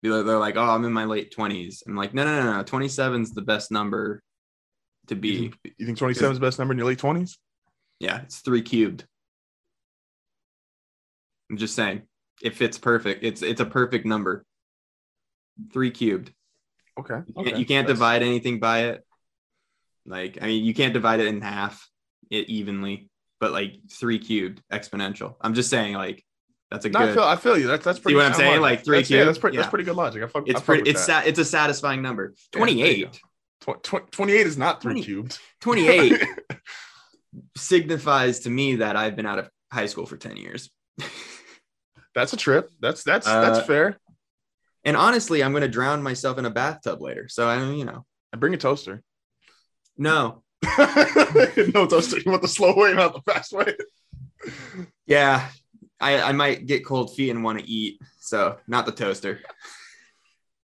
Speaker 2: they're, they're like, oh, I'm in my late 20s. I'm like, no, no, no, no. 27 is the best number to be.
Speaker 1: you think 27 is the best number in your late 20s?
Speaker 2: Yeah, it's three cubed. I'm just saying, it fits perfect. It's it's a perfect number. Three cubed.
Speaker 1: Okay.
Speaker 2: You can't, you can't divide anything by it. Like, I mean, you can't divide it in half it evenly, but like three cubed exponential. I'm just saying, like, that's a
Speaker 1: No, I
Speaker 2: good.
Speaker 1: feel I feel you. That's that's pretty
Speaker 2: what I'm saying?
Speaker 1: logic.
Speaker 2: Like, three
Speaker 1: that's, yeah,
Speaker 2: cubed?
Speaker 1: that's pretty that's pretty good logic. I fuck, I
Speaker 2: it's
Speaker 1: fuck
Speaker 2: pretty.
Speaker 1: with
Speaker 2: It's
Speaker 1: that.
Speaker 2: sa- it's a satisfying number.
Speaker 1: Yeah, there you
Speaker 2: 28.
Speaker 1: Tw- tw- 28 is not three
Speaker 2: 20
Speaker 1: cubed.
Speaker 2: 28 signifies to me that I've been out of high school for 10 years.
Speaker 1: That's a trip. That's that's that's
Speaker 2: Uh,
Speaker 1: fair.
Speaker 2: And honestly, I'm going to drown myself in a bathtub later. So I, you know,
Speaker 1: I bring a toaster.
Speaker 2: no.
Speaker 1: no toaster. You want the slow way, not the fast way.
Speaker 2: Yeah, I, I might get cold feet and want to eat. So not the toaster.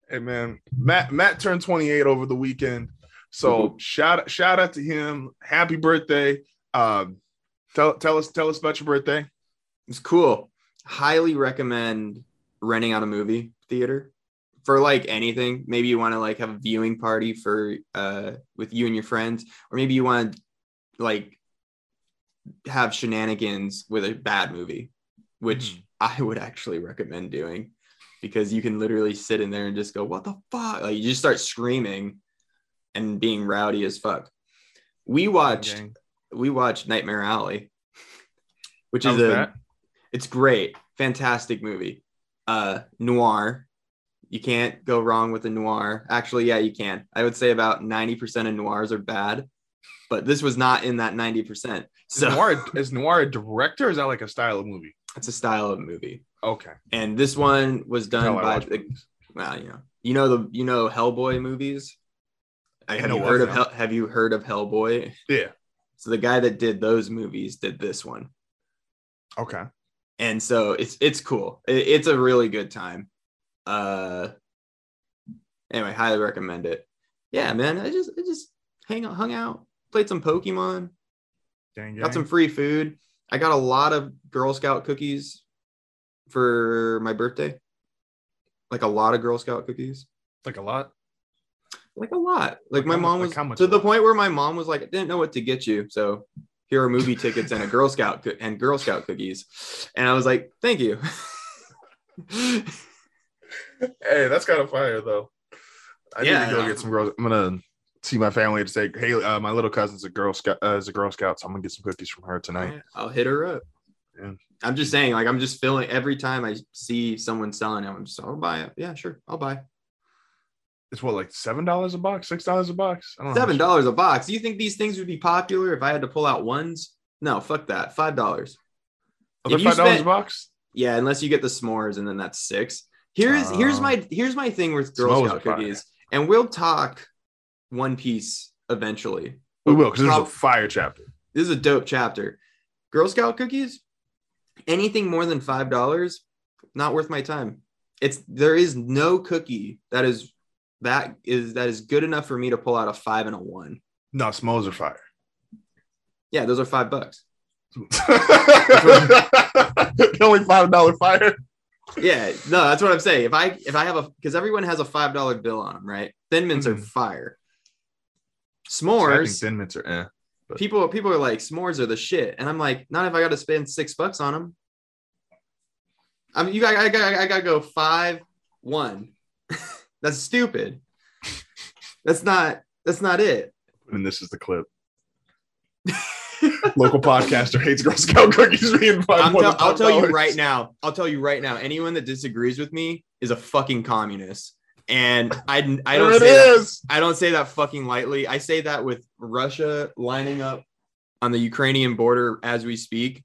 Speaker 1: Hey man, Matt Matt turned 28 over the weekend. So shout shout out to him. Happy birthday. Um tell tell us tell us about your birthday.
Speaker 2: It's cool. Highly recommend renting out a movie theater for like anything. Maybe you want to like have a viewing party for uh with you and your friends, or maybe you want to like have shenanigans with a bad movie, which I would actually recommend doing because you can literally sit in there and just go, "What the fuck?" Like you just start screaming and being rowdy as fuck. We watched we watched Nightmare Alley, which
Speaker 1: How
Speaker 2: is a
Speaker 1: that?
Speaker 2: it's great, fantastic movie. Uh, noir. You can't go wrong with a noir. Actually, yeah, you can. I would say about ninety percent of noirs are bad, but this was not in that ninety percent.
Speaker 1: Is noir is noir a director? Or is that like a style of movie?
Speaker 2: it's a style of movie,
Speaker 1: Okay.
Speaker 2: and this one was done by the well, you know, you know the you know Hellboy movies. I have you heard of. Hell, have you heard of Hellboy?
Speaker 1: Yeah.
Speaker 2: So the guy that did those movies did this one.
Speaker 1: Okay.
Speaker 2: and so it's it's cool. It- it's a really good time. Uh, anyway, highly recommend it. Yeah, man, I just I just hang out, hung out, played some Pokemon,
Speaker 1: Gang,
Speaker 2: got
Speaker 1: gang.
Speaker 2: some free food. I got a lot of Girl Scout cookies for my birthday, like a lot of Girl Scout cookies,
Speaker 1: like a lot.
Speaker 2: like a lot. Like
Speaker 1: Like
Speaker 2: my mom
Speaker 1: like
Speaker 2: was
Speaker 1: much
Speaker 2: to the point where my mom was like, I didn't know what to get you, so here are movie tickets and a Girl Scout co- and Girl Scout cookies, and I was like, thank you.
Speaker 1: Hey, that's kind of fire though. I
Speaker 2: Yeah.
Speaker 1: need to go get some girls. I'm gonna see my family to say, hey, uh, my little cousin's a girl scout. Uh, is a girl scout, so I'm gonna get some cookies from her tonight.
Speaker 2: I'll hit her up.
Speaker 1: Yeah.
Speaker 2: I'm just saying, like, I'm just feeling every time I see someone selling it, I'm just, I'll buy it. Yeah, sure, I'll buy.
Speaker 1: It's what like seven dollars a box, six dollars a box. I don't know.
Speaker 2: Seven dollars a box. Do you think these things would be popular if I had to pull out ones? No, fuck that. Five dollars.
Speaker 1: Oh, they're
Speaker 2: If you
Speaker 1: five dollars a box.
Speaker 2: Yeah, unless you get the s'mores, and then that's six. Here's here's
Speaker 1: Oh.
Speaker 2: my here's my thing with Girl Scout cookies, and we'll talk One Piece eventually.
Speaker 1: We will because there's a fire chapter.
Speaker 2: this is a dope chapter. Girl Scout cookies, anything more than five dollars, not worth my time. It's there is no cookie that is that is that is good enough for me to pull out a five and a one.
Speaker 1: No, S'mores are fire.
Speaker 2: Yeah, those are five bucks.
Speaker 1: only five dollar fire.
Speaker 2: Yeah, no, that's what I'm saying. If I if I have a because everyone has a five dollar bill on them, right? Thin mints are
Speaker 1: Mhm.
Speaker 2: fire.
Speaker 1: I think
Speaker 2: S'mores,
Speaker 1: thin mints are eh. but-
Speaker 2: people people are like s'mores are the shit, and I'm like, not if I got to spend six bucks on them. I mean, you got I got I got to go five one. that's stupid. That's not that's not it.
Speaker 1: And this is the clip. Local podcaster hates Girl Scout cookies being five
Speaker 2: I'm
Speaker 1: more
Speaker 2: tell-
Speaker 1: than
Speaker 2: I'll tell you right now. I'll tell you right now. Anyone that disagrees with me is a fucking communist, and I I don't
Speaker 1: There it
Speaker 2: say that,
Speaker 1: is.
Speaker 2: I don't say that fucking lightly. I say that with Russia lining up on the Ukrainian border as we speak.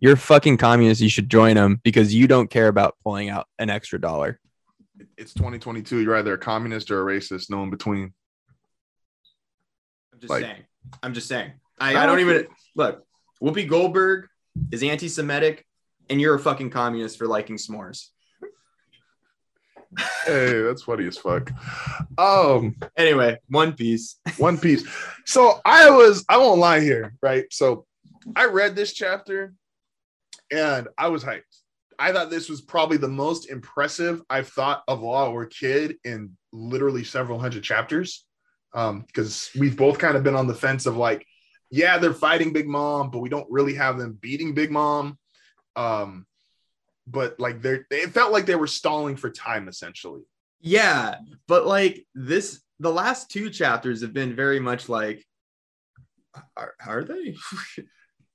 Speaker 3: You're fucking communist. You should join them because you don't care about pulling out an extra dollar.
Speaker 1: It's 2022. You're either a communist or a racist, no in between.
Speaker 2: I'm just
Speaker 1: Like-
Speaker 2: saying. I'm just saying. I, I don't even look. Whoopi Goldberg is anti-Semitic, and you're a fucking communist for liking s'mores.
Speaker 1: Hey, that's funny as fuck. Um,
Speaker 2: Anyway, One Piece.
Speaker 1: One Piece. So I was, I won't lie here, right? So I read this chapter and I was hyped. I thought this was probably the most impressive I've thought of Law or Kid in literally several hundred chapters. Um, because we've both kind of been on the fence of like, yeah, they're fighting Big Mom, but we don't really have them beating Big Mom. Um, but like they're it felt like they were stalling for time essentially.
Speaker 2: Yeah, but like this, the last two chapters have been very much like, are, are they?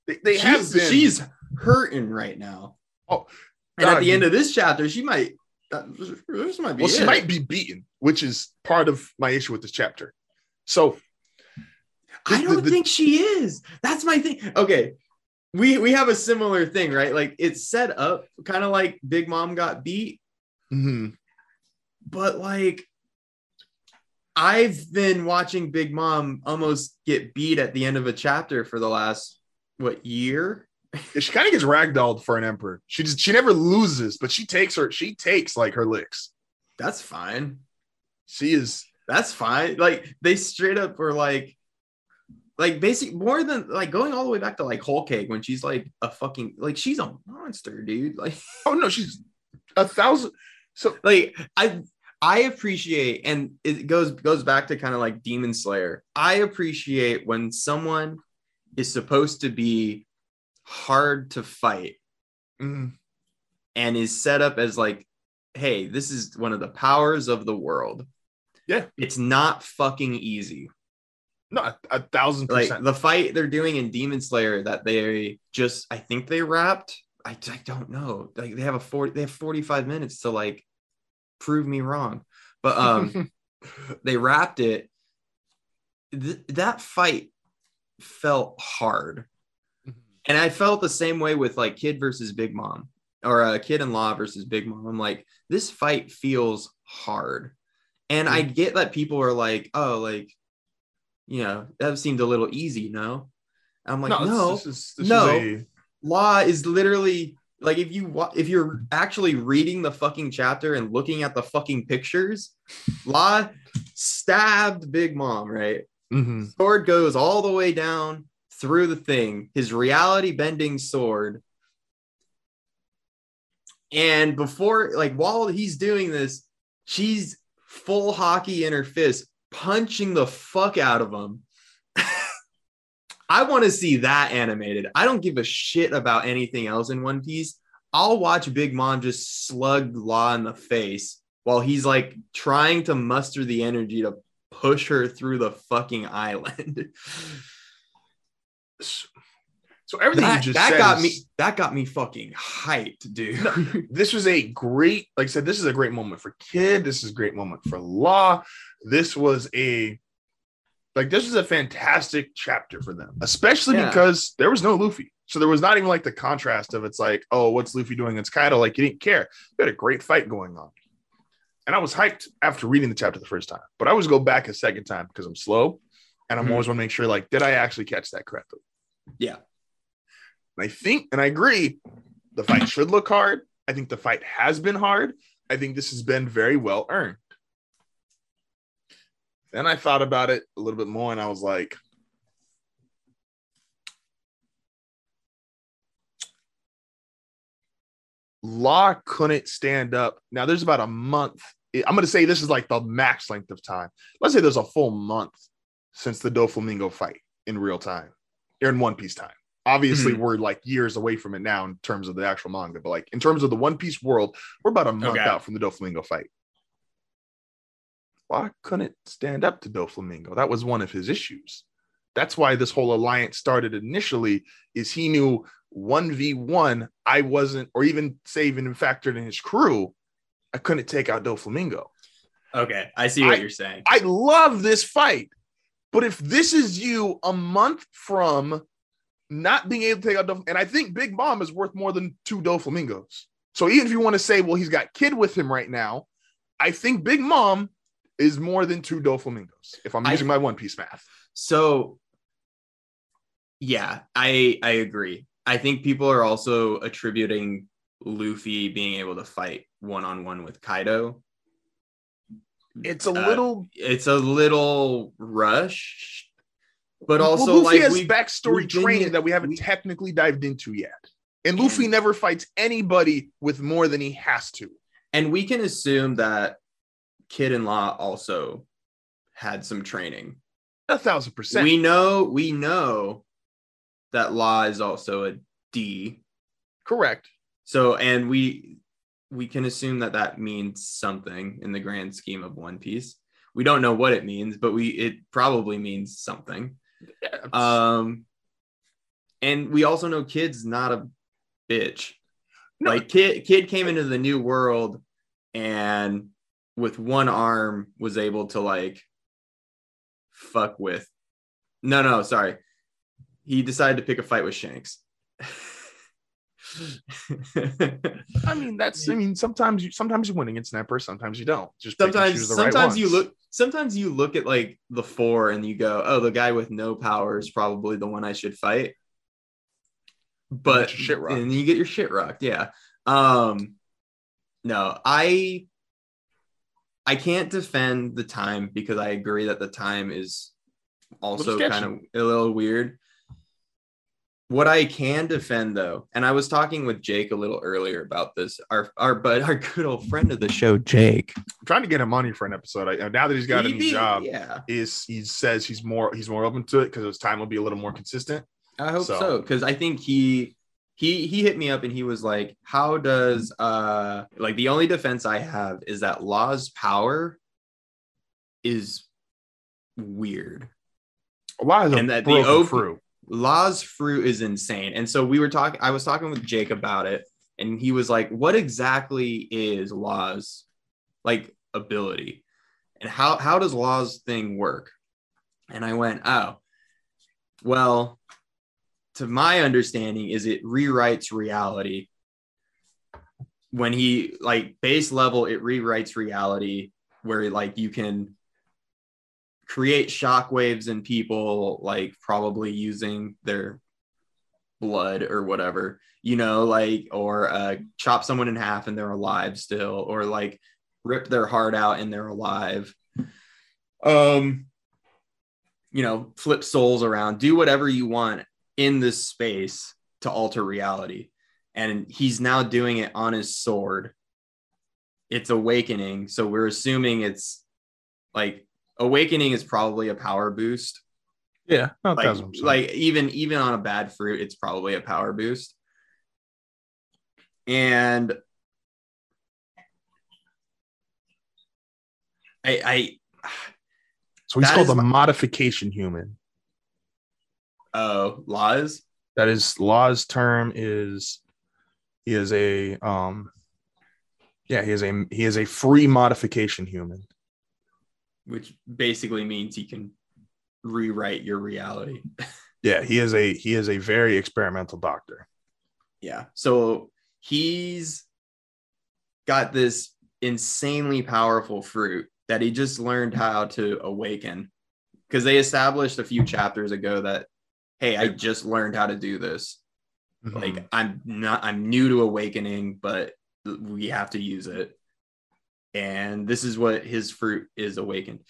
Speaker 1: They, they have
Speaker 2: she's,
Speaker 1: been
Speaker 2: she's hurting right now.
Speaker 1: Oh,
Speaker 2: and at the end of this chapter, she might. That, this might be.
Speaker 1: well, she might be beaten, which is part of my issue with this chapter. So
Speaker 2: I don't
Speaker 1: the-
Speaker 2: think she is. That's my thing. Okay. We we have a similar thing, right? Like it's set up kind of like Big Mom got beat,
Speaker 1: mhm.
Speaker 2: but like I've been watching Big Mom almost get beat at the end of a chapter for the last what year?
Speaker 1: She kind of gets ragdolled for an emperor. She just she never loses, but she takes her she takes like her licks.
Speaker 2: That's fine.
Speaker 1: She is
Speaker 2: That's fine. Like they straight up were like, like basic more than like going all the way back to like Whole Cake when she's like a fucking like she's a monster, dude. Like
Speaker 1: oh no, she's a thousand. So
Speaker 2: like I I appreciate and it goes goes back to kind of like Demon Slayer. I appreciate when someone is supposed to be hard to fight
Speaker 1: mm,
Speaker 2: and is set up as like, hey, this is one of the powers of the world.
Speaker 1: Yeah.
Speaker 2: It's not fucking easy.
Speaker 1: No, a, a thousand
Speaker 2: Like
Speaker 1: percent.
Speaker 2: the fight they're doing in Demon Slayer that they just I think they wrapped. I, I don't know. Like they have a 40 they have 45 minutes to like prove me wrong. But um they wrapped it. Th- that fight felt hard. And I felt the same way with like Kid versus Big Mom or uh, Kid in Law versus Big Mom. I'm like, this fight feels hard. And I get that people are like, oh, like, you know, that seemed a little easy, no? I'm like,
Speaker 1: no,
Speaker 2: no,
Speaker 1: this, this is, this
Speaker 2: no.
Speaker 1: Is a,
Speaker 2: Law is literally like if you wa- if you're actually reading the fucking chapter and looking at the fucking pictures, Law stabbed Big Mom, right?
Speaker 1: Mhm.
Speaker 2: sword goes all the way down through the thing, his reality bending sword. And before, like, while he's doing this, she's full haki in her fist, punching the fuck out of him. I want to see that animated. I don't give a shit about anything else in One Piece. I'll watch Big Mom just slug Law in the face while he's like trying to muster the energy to push her through the fucking island.
Speaker 1: So everything
Speaker 2: that
Speaker 1: you just
Speaker 2: that
Speaker 1: said
Speaker 2: got me that got me fucking hyped, dude.
Speaker 1: this was a great, like I said, this is a great moment for Kid. This is a great moment for Law. This was a like this is a fantastic chapter for them, especially
Speaker 2: Yeah.
Speaker 1: because there was no Luffy. So there was not even like the contrast of it's like, oh, what's Luffy doing? It's kind of like you didn't care. We had a great fight going on. And I was hyped after reading the chapter the first time, but I always go back a second time because I'm slow and I'm
Speaker 2: Mhm.
Speaker 1: always want to make sure, like, did I actually catch that correctly?
Speaker 2: Yeah.
Speaker 1: And I think, and I agree, the fight should look hard. I think the fight has been hard. I think this has been very well earned. Then I thought about it a little bit more and I was like, Law couldn't stand up. Now there's about a month. I'm going to say this is like the max length of time. Let's say there's a full month since the Doflamingo fight in real time, or in One Piece time. Obviously, mm-hmm. we're like years away from it now in terms of the actual manga, but like in terms of the One Piece world, we're about a month
Speaker 2: Okay.
Speaker 1: out from the Doflamingo fight. Why couldn't stand up to Doflamingo? That was one of his issues. That's why this whole alliance started initially. Is he knew one v one, I wasn't, or even say even factored in his crew, I couldn't take out Doflamingo.
Speaker 2: Okay, I see what
Speaker 1: I-
Speaker 2: you're saying.
Speaker 1: I love this fight. But if this is you a month from not being able to take out Doflamingo, and I think Big Mom is worth more than two Doflamingos. So even if you want to say, well, he's got Kid with him right now, I think Big Mom is more than two Doflamingos, if I'm
Speaker 2: I-
Speaker 1: using my One Piece math.
Speaker 2: So yeah, I I agree. I think people are also attributing Luffy being able to fight one on one with Kaido.
Speaker 1: It's a
Speaker 2: Uh,
Speaker 1: little
Speaker 2: It's a little rush, but
Speaker 1: Well,
Speaker 2: also
Speaker 1: Luffy
Speaker 2: like
Speaker 1: has
Speaker 2: we
Speaker 1: backstory training that we haven't
Speaker 2: we-
Speaker 1: technically dived into yet. And Luffy
Speaker 2: And-
Speaker 1: never fights anybody with more than he has to.
Speaker 2: and we can assume that Kid and Law also had some training.
Speaker 1: A thousand percent.
Speaker 2: We know we know that Law is also a D.
Speaker 1: Correct.
Speaker 2: So and we we can assume that that means something in the grand scheme of One Piece. We don't know what it means, but we it probably means something.
Speaker 1: Yeah,
Speaker 2: Um and we also know Kid's not a bitch.
Speaker 1: No.
Speaker 2: Like Kid Kid came into the new world and with one arm was able to like fuck with no no sorry. He decided to pick a fight with shanks.
Speaker 1: I mean, that's. I mean, sometimes you sometimes you win against Snapper, sometimes you don't. Just and
Speaker 2: sometimes
Speaker 1: right
Speaker 2: sometimes you look sometimes you look at like the four and you go oh the guy with no power is probably the one i should fight. But
Speaker 1: shit
Speaker 2: and you get your shit rocked yeah. Um no i I can't defend the time because I agree that the time is also kind of a little weird. What I can defend though, and I was talking with Jake a little earlier about this, our our but our good old friend of the show, Jake.
Speaker 1: I'm trying to get him money for an episode. I, now that he's got a new
Speaker 2: be-
Speaker 1: job,
Speaker 2: Yeah,
Speaker 1: is he says he's more he's more open to it because his time will be a little more consistent.
Speaker 2: I hope
Speaker 1: So-
Speaker 2: so because I think he he he hit me up and he was like, "How does uh like the only defense I have is that Law's power is weird.
Speaker 1: A is
Speaker 2: And that the oak-
Speaker 1: fruit.
Speaker 2: Law's fruit is insane. And so we were talking, I was talking with Jake about it, and he was like, What exactly is Law's like ability? And how how does Law's thing work? And I went, Oh, well, to my understanding, is it rewrites reality. When he like base level, it rewrites reality where like you can create shockwaves in people like probably using their blood or whatever you know like or uh chop someone in half and they're alive still or like rip their heart out and they're alive um you know flip souls around do whatever you want in this space to alter reality. And he's now doing it on his sword. It's awakening. So we're assuming it's like awakening is probably a power boost.
Speaker 1: Yeah,
Speaker 2: like, like even even on a bad fruit it's probably a power boost. And i i
Speaker 1: so he's called
Speaker 2: is
Speaker 1: a modification human.
Speaker 2: Oh laws
Speaker 1: That is Law's term is he is a um yeah, he is a he is a free modification human.
Speaker 2: which basically means he can rewrite your reality
Speaker 1: Yeah, he is a he is a very experimental doctor.
Speaker 2: Yeah. So he's got this insanely powerful fruit that he just learned how to awaken. Because they established a few chapters ago that, hey, I just learned how to do this.
Speaker 1: Mm-hmm.
Speaker 2: Like I'm not I'm new to awakening, but we have to use it. And this is what his fruit is awakened.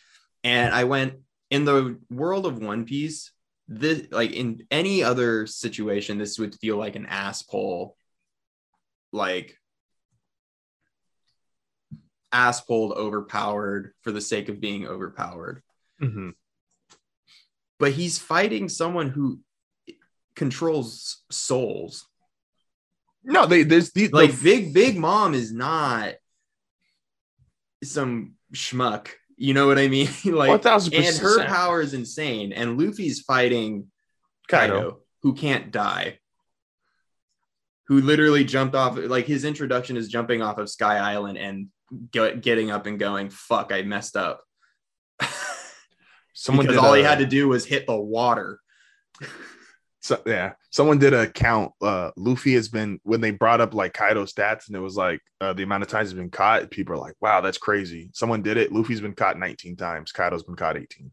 Speaker 2: And I went in the world of One Piece, this like in any other situation, this would feel like an ass pull, like ass pulled overpowered for the sake of being overpowered.
Speaker 1: Mhm.
Speaker 2: But he's fighting someone who controls souls.
Speaker 1: no, they there's the,
Speaker 2: like
Speaker 1: the-
Speaker 2: big big mom is not some schmuck you know what i mean like
Speaker 1: 1000%.
Speaker 2: and her power is insane and luffy's fighting kaido,
Speaker 1: Kaido.
Speaker 2: who can't die who literally jumped off like his introduction is jumping off of sky island and get, getting up and going fuck i messed up
Speaker 1: someone
Speaker 2: because all he had to do was hit the water
Speaker 1: so, yeah, someone did a count. Uh, Luffy has been when they brought up like Kaido stats, and it was like uh, the amount of times he's been caught. People are like, "Wow, that's crazy." Someone did it. Luffy's been caught 19 times. Kaido's been caught 18.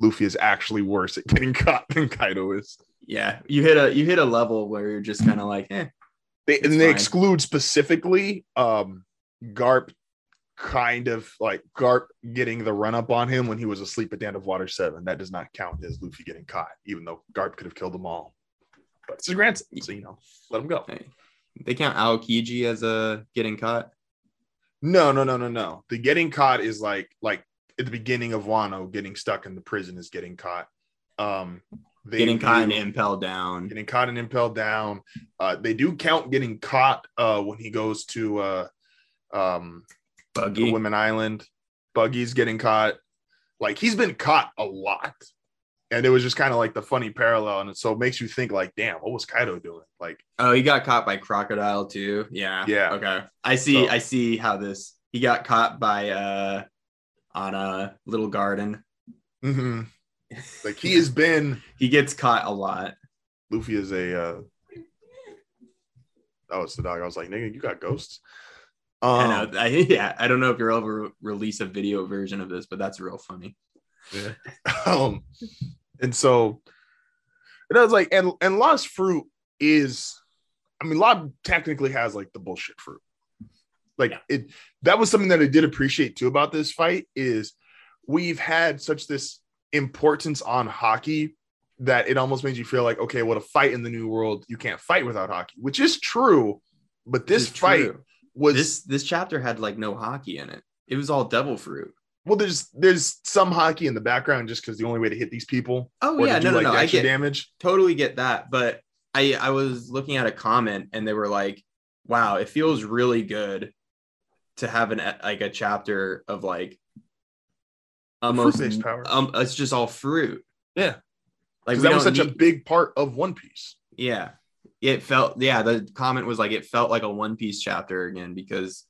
Speaker 1: Luffy is actually worse at getting caught than Kaido is.
Speaker 2: yeah you hit a you hit a level where you're just kind of like eh
Speaker 1: They and they exclude specifically um Garp kind of like Garp getting the run up on him when he was asleep at the end of Water 7. That does not count as Luffy getting caught, even though Garp could have killed them all. But it's his grandson, so you know, let him go.
Speaker 2: Hey, they count Aokiji as a getting caught.
Speaker 1: No, no, no, no, no. The getting caught is like like at the beginning of Wano, getting stuck in the prison is getting caught. Um they
Speaker 2: getting caught and
Speaker 1: view-
Speaker 2: impel down.
Speaker 1: getting caught and impelled down. Uh they do count getting caught uh when he goes to uh um
Speaker 2: Buggy.
Speaker 1: Women Island. Buggy's getting caught. Like he's been caught a lot. And it was just kind of like the funny parallel. And so it makes you think, like, damn, what was Kaido doing? Like,
Speaker 2: Oh, he got caught by crocodile too. Yeah.
Speaker 1: Yeah.
Speaker 2: Okay. I see.
Speaker 1: So-
Speaker 2: I see how this. He got caught by uh on a little garden.
Speaker 1: Mm-hmm. like he has been
Speaker 2: He gets caught a lot.
Speaker 1: Luffy is a uh oh it's the dog. I was like, nigga, you got ghosts.
Speaker 2: I
Speaker 1: Um,
Speaker 2: know. I, yeah. I don't know if you'll ever release a video version of this, but that's real funny. Yeah.
Speaker 1: um and so it was like and and Law's fruit is I mean Law technically has like the bullshit fruit. Like it that was something that I did appreciate too about this fight is we've had such this importance on haki that it almost makes you feel like okay, well, a fight in the new world, you can't fight without haki, which is true. But this
Speaker 2: It's
Speaker 1: fight
Speaker 2: true.
Speaker 1: Was
Speaker 2: this this chapter had like no haki in it. It was all devil fruit.
Speaker 1: well, there's there's some haki in the background just because the only way to hit these people
Speaker 2: Oh yeah, no,
Speaker 1: do
Speaker 2: no,
Speaker 1: like
Speaker 2: no. I get
Speaker 1: damage.
Speaker 2: totally get that, but I I was looking at a comment and they were like, "Wow, it feels really good to have an like a chapter of like almost
Speaker 1: Fruit-based powers.
Speaker 2: um it's just all fruit."
Speaker 1: Yeah.
Speaker 2: like
Speaker 1: that was such a big part of One Piece.
Speaker 2: yeah. It felt yeah, the comment was like it felt like a One Piece chapter again because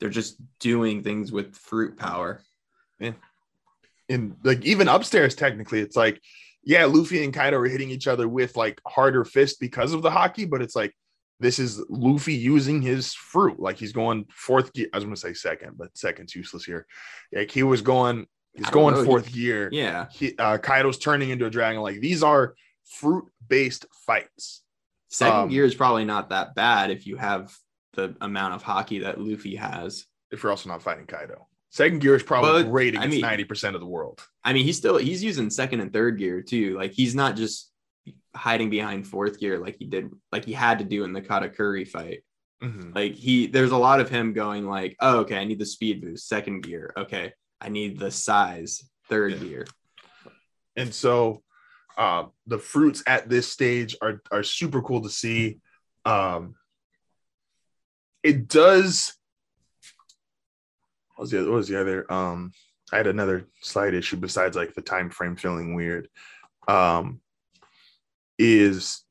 Speaker 2: they're just doing things with fruit power.
Speaker 1: and like even upstairs technically it's like yeah luffy and kaido are hitting each other with like harder fists because of the haki but it's like this is luffy using his fruit like he's going fourth gear i was gonna say second but second's useless here like he was going he's going
Speaker 2: know.
Speaker 1: fourth gear
Speaker 2: Yeah.
Speaker 1: he, uh, kaido's turning into a dragon like these are fruit based fights
Speaker 2: Second
Speaker 1: Um,
Speaker 2: gear is probably not that bad if you have the amount of haki that Luffy has.
Speaker 1: if you're also not fighting kaido second gear is probably
Speaker 2: Well,
Speaker 1: great against
Speaker 2: mean-
Speaker 1: 90% of the world
Speaker 2: I mean, he's still he's using second and third gear too. Like he's not just hiding behind fourth gear like he did, like he had to do in the Katakuri fight.
Speaker 1: Mhm.
Speaker 2: Like he, there's a lot of him going like, oh, okay, I need the speed boost, second gear. Okay, I need the size, third
Speaker 1: Yeah.
Speaker 2: gear.
Speaker 1: and so uh, the fruits at this stage are are super cool to see. Um, it does. What was the other? Was the other? Um, I had another slight issue besides like the time frame feeling weird. Um, is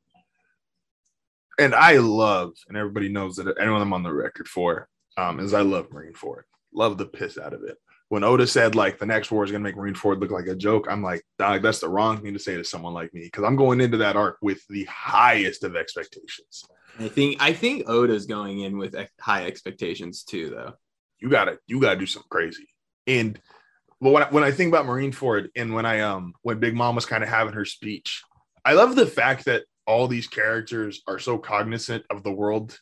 Speaker 1: and I love, and everybody knows that anyone I'm on the record for, um, is I love Marineford. Love the piss out of it when Oda said like the next war is gonna make Marineford look like a joke, I'm like, dog, that's the wrong thing to say to someone like me because I'm going into that arc with the highest of expectations.
Speaker 2: I think I think Oda's going in with ex- high expectations too, though.
Speaker 1: You gotta, you gotta do something crazy. And well, when I, when I think about Marineford and when I um when Big Mom was kind of having her speech, I love the fact that all these characters are so cognizant of the world.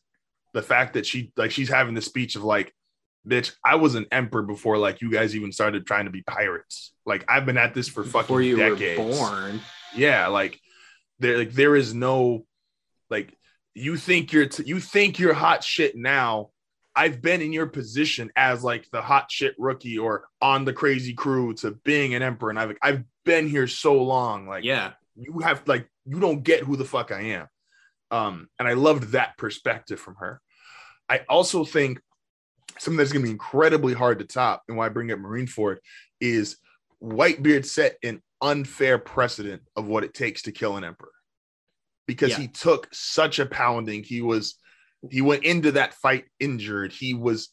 Speaker 1: The fact that she like she's having the speech of like, bitch, I was an emperor before like you guys even started trying to be pirates. Like I've been at this for fucking
Speaker 2: Before you
Speaker 1: decades.
Speaker 2: were born,
Speaker 1: yeah like there like there is no like you think you're t- you think you're hot shit now. I've been in your position as like the hot shit rookie or on the crazy crew to being an emperor. And i've i've been here so long. Like
Speaker 2: yeah,
Speaker 1: you have like you don't get who the fuck i am. Um and i loved that perspective from her. I also think something that's going to be incredibly hard to top and why i bring up marineford is whitebeard set an unfair precedent of what it takes to kill an emperor because
Speaker 2: Yeah.
Speaker 1: he took such a pounding he was he went into that fight injured he was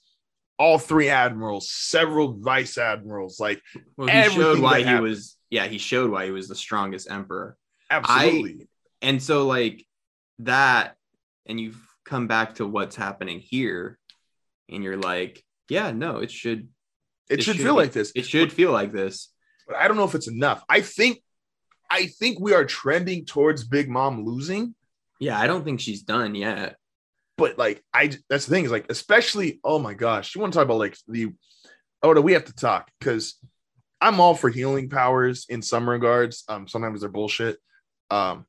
Speaker 1: all three admirals several vice admirals like
Speaker 2: well, he showed why he
Speaker 1: happened.
Speaker 2: was. Yeah, he showed why he was the strongest emperor.
Speaker 1: absolutely
Speaker 2: and so like that and you've come back to what's happening here and you're like yeah no it should
Speaker 1: it, should,
Speaker 2: should
Speaker 1: feel
Speaker 2: be-
Speaker 1: like this
Speaker 2: it should feel like this
Speaker 1: but I don't know if it's enough. I think I think we are trending towards Big Mom losing,
Speaker 2: yeah i don't think she's done yet
Speaker 1: but like I that's the thing is like especially oh my gosh, you want to talk about like the oh no, we have to talk because I'm all for healing powers in some regards. Um, sometimes they're bullshit. Um,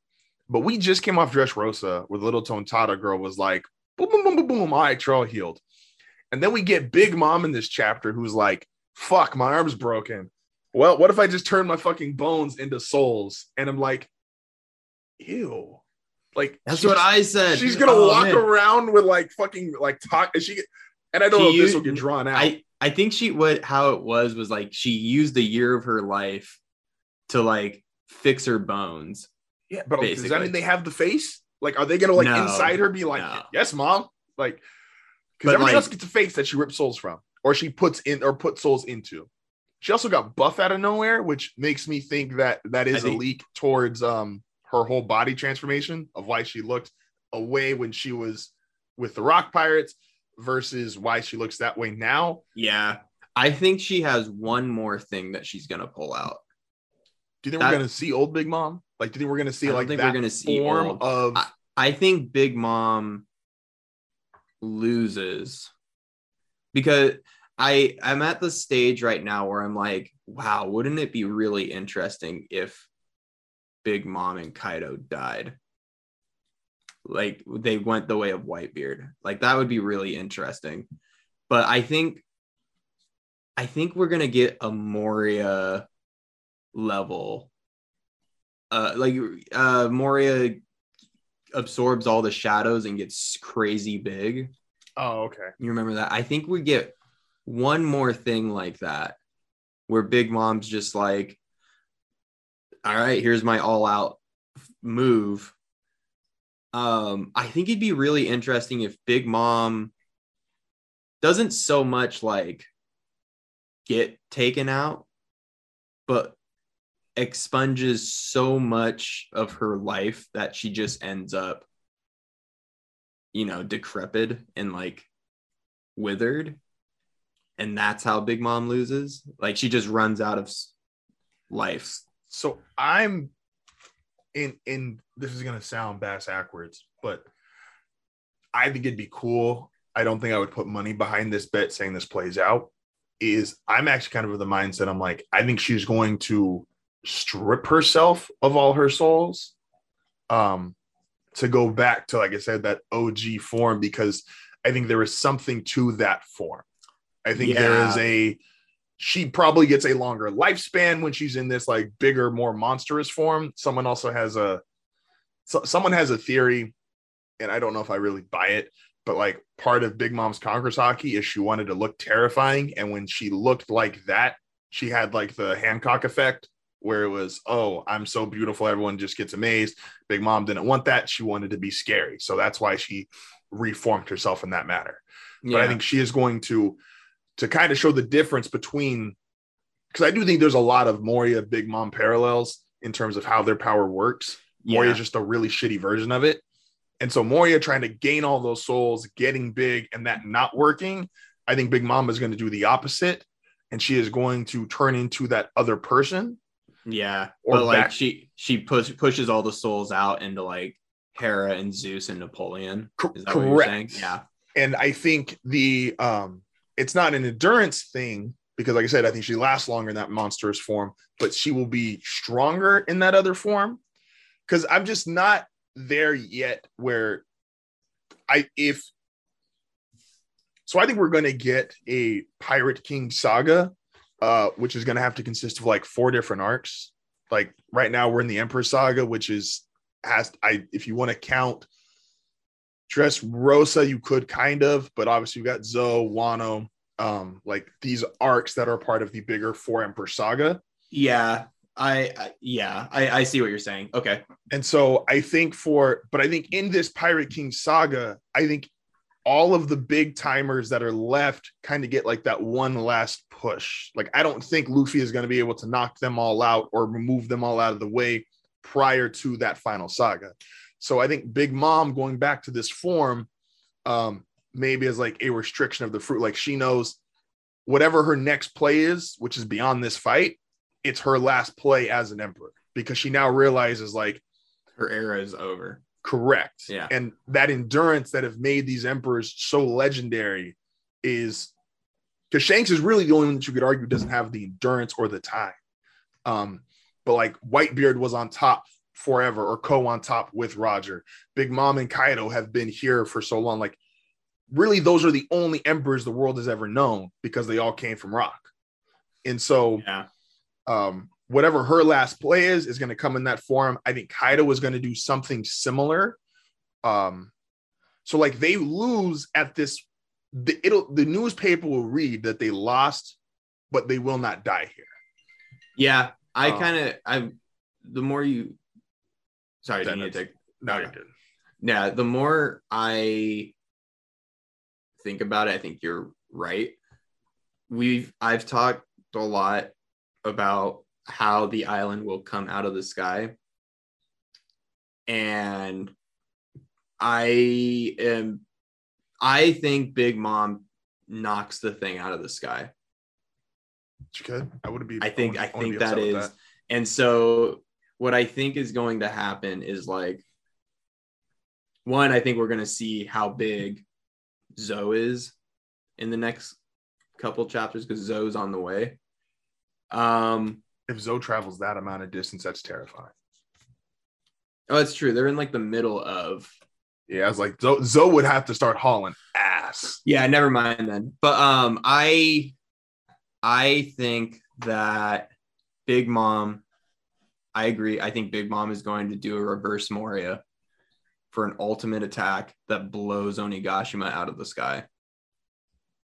Speaker 1: but we just came off Dressrosa where the little Tontatta girl was like boom boom boom boom boom, all right, you're all healed. And then we get Big Mom in this chapter who's like, fuck, my arm's broken. Well, what if I just turn my fucking bones into souls? And I'm like, ew. Like
Speaker 2: that's what i said
Speaker 1: She's gonna
Speaker 2: Oh,
Speaker 1: walk
Speaker 2: man.
Speaker 1: around with like fucking like talk. And she and I don't
Speaker 2: She
Speaker 1: know if this will get drawn out.
Speaker 2: i i think she what how it was was like she used a year of her life to like fix her bones
Speaker 1: yeah, but does that mean they have the face? Like, are they gonna like
Speaker 2: No.
Speaker 1: inside her be like,
Speaker 2: No.
Speaker 1: yes, mom? Like, because
Speaker 2: But,
Speaker 1: everybody
Speaker 2: like-
Speaker 1: else gets a face that she rips souls from, or she puts in or put souls into. She also got buff out of nowhere, which makes me think that that is
Speaker 2: I
Speaker 1: a
Speaker 2: think-
Speaker 1: leak towards um her whole body transformation of why she looked away when she was with the rock pirates versus why she looks that way now.
Speaker 2: yeah i think she has one more thing that she's gonna pull out
Speaker 1: Do you think
Speaker 2: That-
Speaker 1: we're gonna see old Big Mom? Like, do you think we're gonna see
Speaker 2: I
Speaker 1: like
Speaker 2: think
Speaker 1: that
Speaker 2: we're gonna see
Speaker 1: form
Speaker 2: old.
Speaker 1: of?
Speaker 2: I think Big Mom loses because I I'm at the stage right now where I'm like, wow, wouldn't it be really interesting if Big Mom and Kaido died? Like they went the way of Whitebeard. Like that would be really interesting. But I think I think we're gonna get a Moria level. Uh like uh Moria absorbs all the shadows and gets crazy big.
Speaker 1: Oh, okay.
Speaker 2: You remember that? I think we get one more thing like that where Big Mom's just like, all right, here's my all out move. Um, I think it'd be really interesting if Big Mom doesn't so much like get taken out, but expunges so much of her life that she just ends up, you know, decrepit and like withered. And that's how Big Mom loses. Like she just runs out of life.
Speaker 1: So I'm in in this is gonna sound bass backwards, but I think it'd be cool. I don't think I would put money behind this bet saying this plays out. Is I'm actually kind of of the mindset I'm like, I think she's going to strip herself of all her souls. Um to go back to like I said, that OG form because I think there is something to that form. I think there
Speaker 2: Yeah.
Speaker 1: is a she probably gets a longer lifespan when she's in this like bigger, more monstrous form. Someone also has a so, someone has a theory, and I don't know if I really buy it, but like part of Big Mom's Conqueror's haki is she wanted to look terrifying, and when she looked like that, she had like the Hancock effect where it was, oh, I'm so beautiful, everyone just gets amazed. Big Mom didn't want that; she wanted to be scary, so that's why she reformed herself in that matter but I think she is going to to kind of show the difference between because I do think there's a lot of Moria Big Mom parallels in terms of how their power works. Moria is just a really shitty version of it. And so Moria trying to gain all those souls, getting big, and that not working. I think Big Mom is going to do the opposite, and she is going to turn into that other person.
Speaker 2: Yeah,
Speaker 1: Or
Speaker 2: but like
Speaker 1: back-
Speaker 2: she she push, pushes all the souls out into like Hera and Zeus and Napoleon. Is that what you're saying?
Speaker 1: correct.
Speaker 2: Yeah,
Speaker 1: And I think the um it's not an endurance thing because like I said, I think she lasts longer in that monstrous form, but she will be stronger in that other form. Cause I'm just not there yet where I if so I think we're gonna get a Pirate King saga, uh, which is gonna have to consist of like four different arcs. Like right now we're in the Emperor saga, which is has I if you want to count Dressrosa, you could kind of, but obviously you got Zou, Wano, um, like these arcs that are part of the bigger Four Emperor saga.
Speaker 2: yeah. I, I yeah, I, I see what you're saying. Okay,
Speaker 1: And so I think for, but I think in this Pirate King saga, I think all of the big timers that are left kind of get like that one last push. Like I don't think Luffy is going to be able to knock them all out or remove them all out of the way prior to that final saga. So I think Big Mom going back to this form, um, maybe as like a restriction of the fruit. Like she knows whatever her next play is, which is beyond this fight, it's her last play as an emperor because she now realizes like
Speaker 2: her era is over.
Speaker 1: Correct.
Speaker 2: Yeah.
Speaker 1: And that endurance that have made these emperors so legendary is because Shanks is really the only one that you could argue doesn't have the endurance or the time. Um, but like Whitebeard was on top forever, or Ko on top with Roger. Big Mom and Kaido have been here for so long. Like, really, those are the only emperors the world has ever known because they all came from Rock. And so,
Speaker 2: Yeah,
Speaker 1: um, whatever her last play is is going to come in that form. I think Kaido is going to do something similar. Um, so like they lose at this, the, it'll the newspaper will read that they lost, but they will not die here.
Speaker 2: yeah. I
Speaker 1: Um,
Speaker 2: kind of I the more you. Sorry, do you take
Speaker 1: No, you're good.
Speaker 2: yeah the more i think about it i think you're right we've i've talked a lot about how the island will come out of the sky and i am i think big mom knocks the thing out of the sky
Speaker 1: It's good. I would be.
Speaker 2: I think
Speaker 1: would-
Speaker 2: I think that is, and so what I think is going to happen is like one. I think we're going to see how big Zou is in the next couple chapters because Zou's on the way. Um,
Speaker 1: If Zou travels that amount of distance, that's terrifying.
Speaker 2: oh, it's true. They're in like the middle of.
Speaker 1: Yeah, I was like, Zou, Zou would have to start hauling ass.
Speaker 2: Yeah, never mind then. But um, I, I think that Big Mom. I agree. I think Big Mom is going to do a reverse Moria for an ultimate attack that blows Onigashima out of the sky.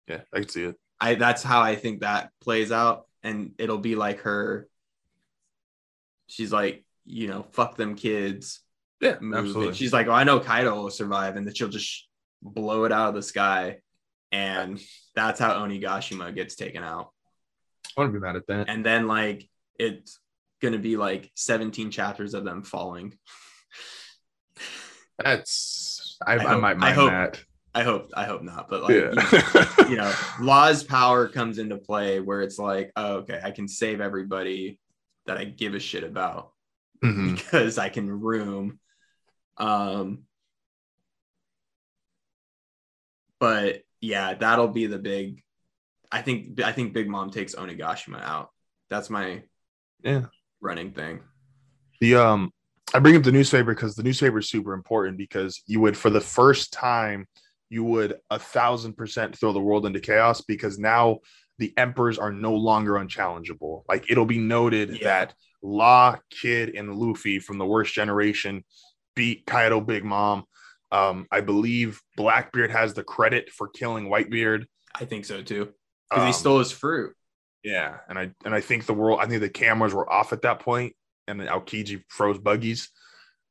Speaker 1: Yeah, I can see it.
Speaker 2: I that's how I think that plays out, and it'll be like her. She's like, you know, fuck them kids.
Speaker 1: Yeah,
Speaker 2: move.
Speaker 1: absolutely.
Speaker 2: And she's like, oh, I know Kaido will survive, and that she'll just blow it out of the sky, and that's how Onigashima gets taken out.
Speaker 1: I wouldn't be mad at that.
Speaker 2: And then like it's gonna be like 17 chapters of them falling.
Speaker 1: That's I,
Speaker 2: I
Speaker 1: I,
Speaker 2: hope-
Speaker 1: might
Speaker 2: I hope-
Speaker 1: that.
Speaker 2: I hope I hope not, but like you know,
Speaker 1: Yeah.
Speaker 2: you know, Law's power comes into play where it's like, oh, okay, I can save everybody that I give a shit about
Speaker 1: Mhm.
Speaker 2: because I can room. Um, but yeah, that'll be the big. I think I think Big Mom takes Onigashima out. That's my
Speaker 1: Yeah.
Speaker 2: running thing.
Speaker 1: The um I bring up the newspaper because the newspaper is super important because you would for the first time you would a thousand percent throw the world into chaos because now the emperors are no longer unchallengeable. Like it'll be noted
Speaker 2: Yeah.
Speaker 1: that Law, Kid, and Luffy from the worst generation beat Kaido Big Mom. Um, I believe Blackbeard has the credit for killing Whitebeard.
Speaker 2: I think so too because he
Speaker 1: Um,
Speaker 2: stole his fruit.
Speaker 1: Yeah, and I and I think the world. I think the cameras were off at that point, and then Aokiji froze buggies.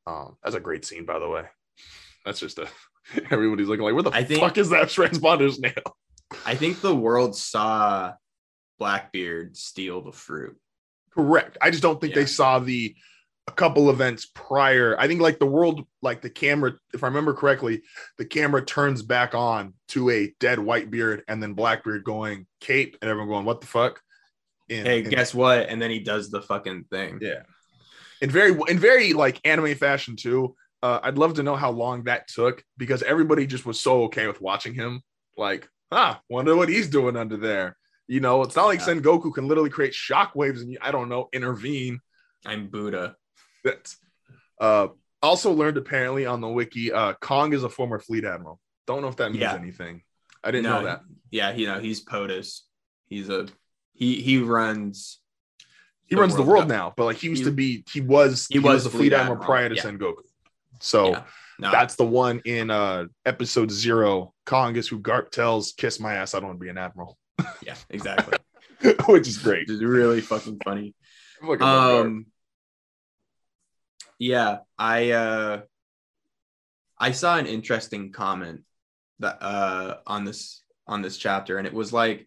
Speaker 1: Um, that's a great scene, by the way. That's just a everybody's looking like, where the
Speaker 2: I think-
Speaker 1: fuck is that transponder snail?
Speaker 2: I think the world saw Blackbeard steal the fruit.
Speaker 1: Correct. I just don't think
Speaker 2: Yeah.
Speaker 1: they saw the a couple events prior. I think like the world, like the camera, if I remember correctly, the camera turns back on to a dead Whitebeard and then Blackbeard going cape, and everyone going, what the fuck?
Speaker 2: Hey, guess what? And then he does the fucking thing.
Speaker 1: Yeah. In very in very like anime fashion too. Uh, I'd love to know how long that took because everybody just was so okay with watching him. Like, huh, wonder what he's doing under there. You know, it's not like
Speaker 2: Yeah.
Speaker 1: Sengoku can literally create shockwaves and I don't know, intervene.
Speaker 2: I'm Buddha.
Speaker 1: That's uh also learned apparently on the wiki, uh Kong is a former fleet admiral. Don't know if that means
Speaker 2: Yeah.
Speaker 1: anything. I didn't
Speaker 2: No,
Speaker 1: know that.
Speaker 2: Yeah, you know, he's POTUS. He's a he he runs
Speaker 1: He
Speaker 2: the
Speaker 1: runs the
Speaker 2: World
Speaker 1: world
Speaker 2: Cup.
Speaker 1: now, but like he used
Speaker 2: He-
Speaker 1: to be he was
Speaker 2: he was
Speaker 1: the
Speaker 2: the
Speaker 1: fleet
Speaker 2: fleet
Speaker 1: admiral
Speaker 2: admiral,
Speaker 1: prior to
Speaker 2: yeah.
Speaker 1: Sengoku. So
Speaker 2: Yeah. no,
Speaker 1: That's the one in uh episode zero. Kong is who Garp tells, "Kiss my ass, I don't want to be an admiral,"
Speaker 2: yeah, exactly.
Speaker 1: which is great.
Speaker 2: it's really fucking funny.
Speaker 1: I fucking love Garp.
Speaker 2: Um yeah, I uh I saw an interesting comment that uh on this on this chapter and it was like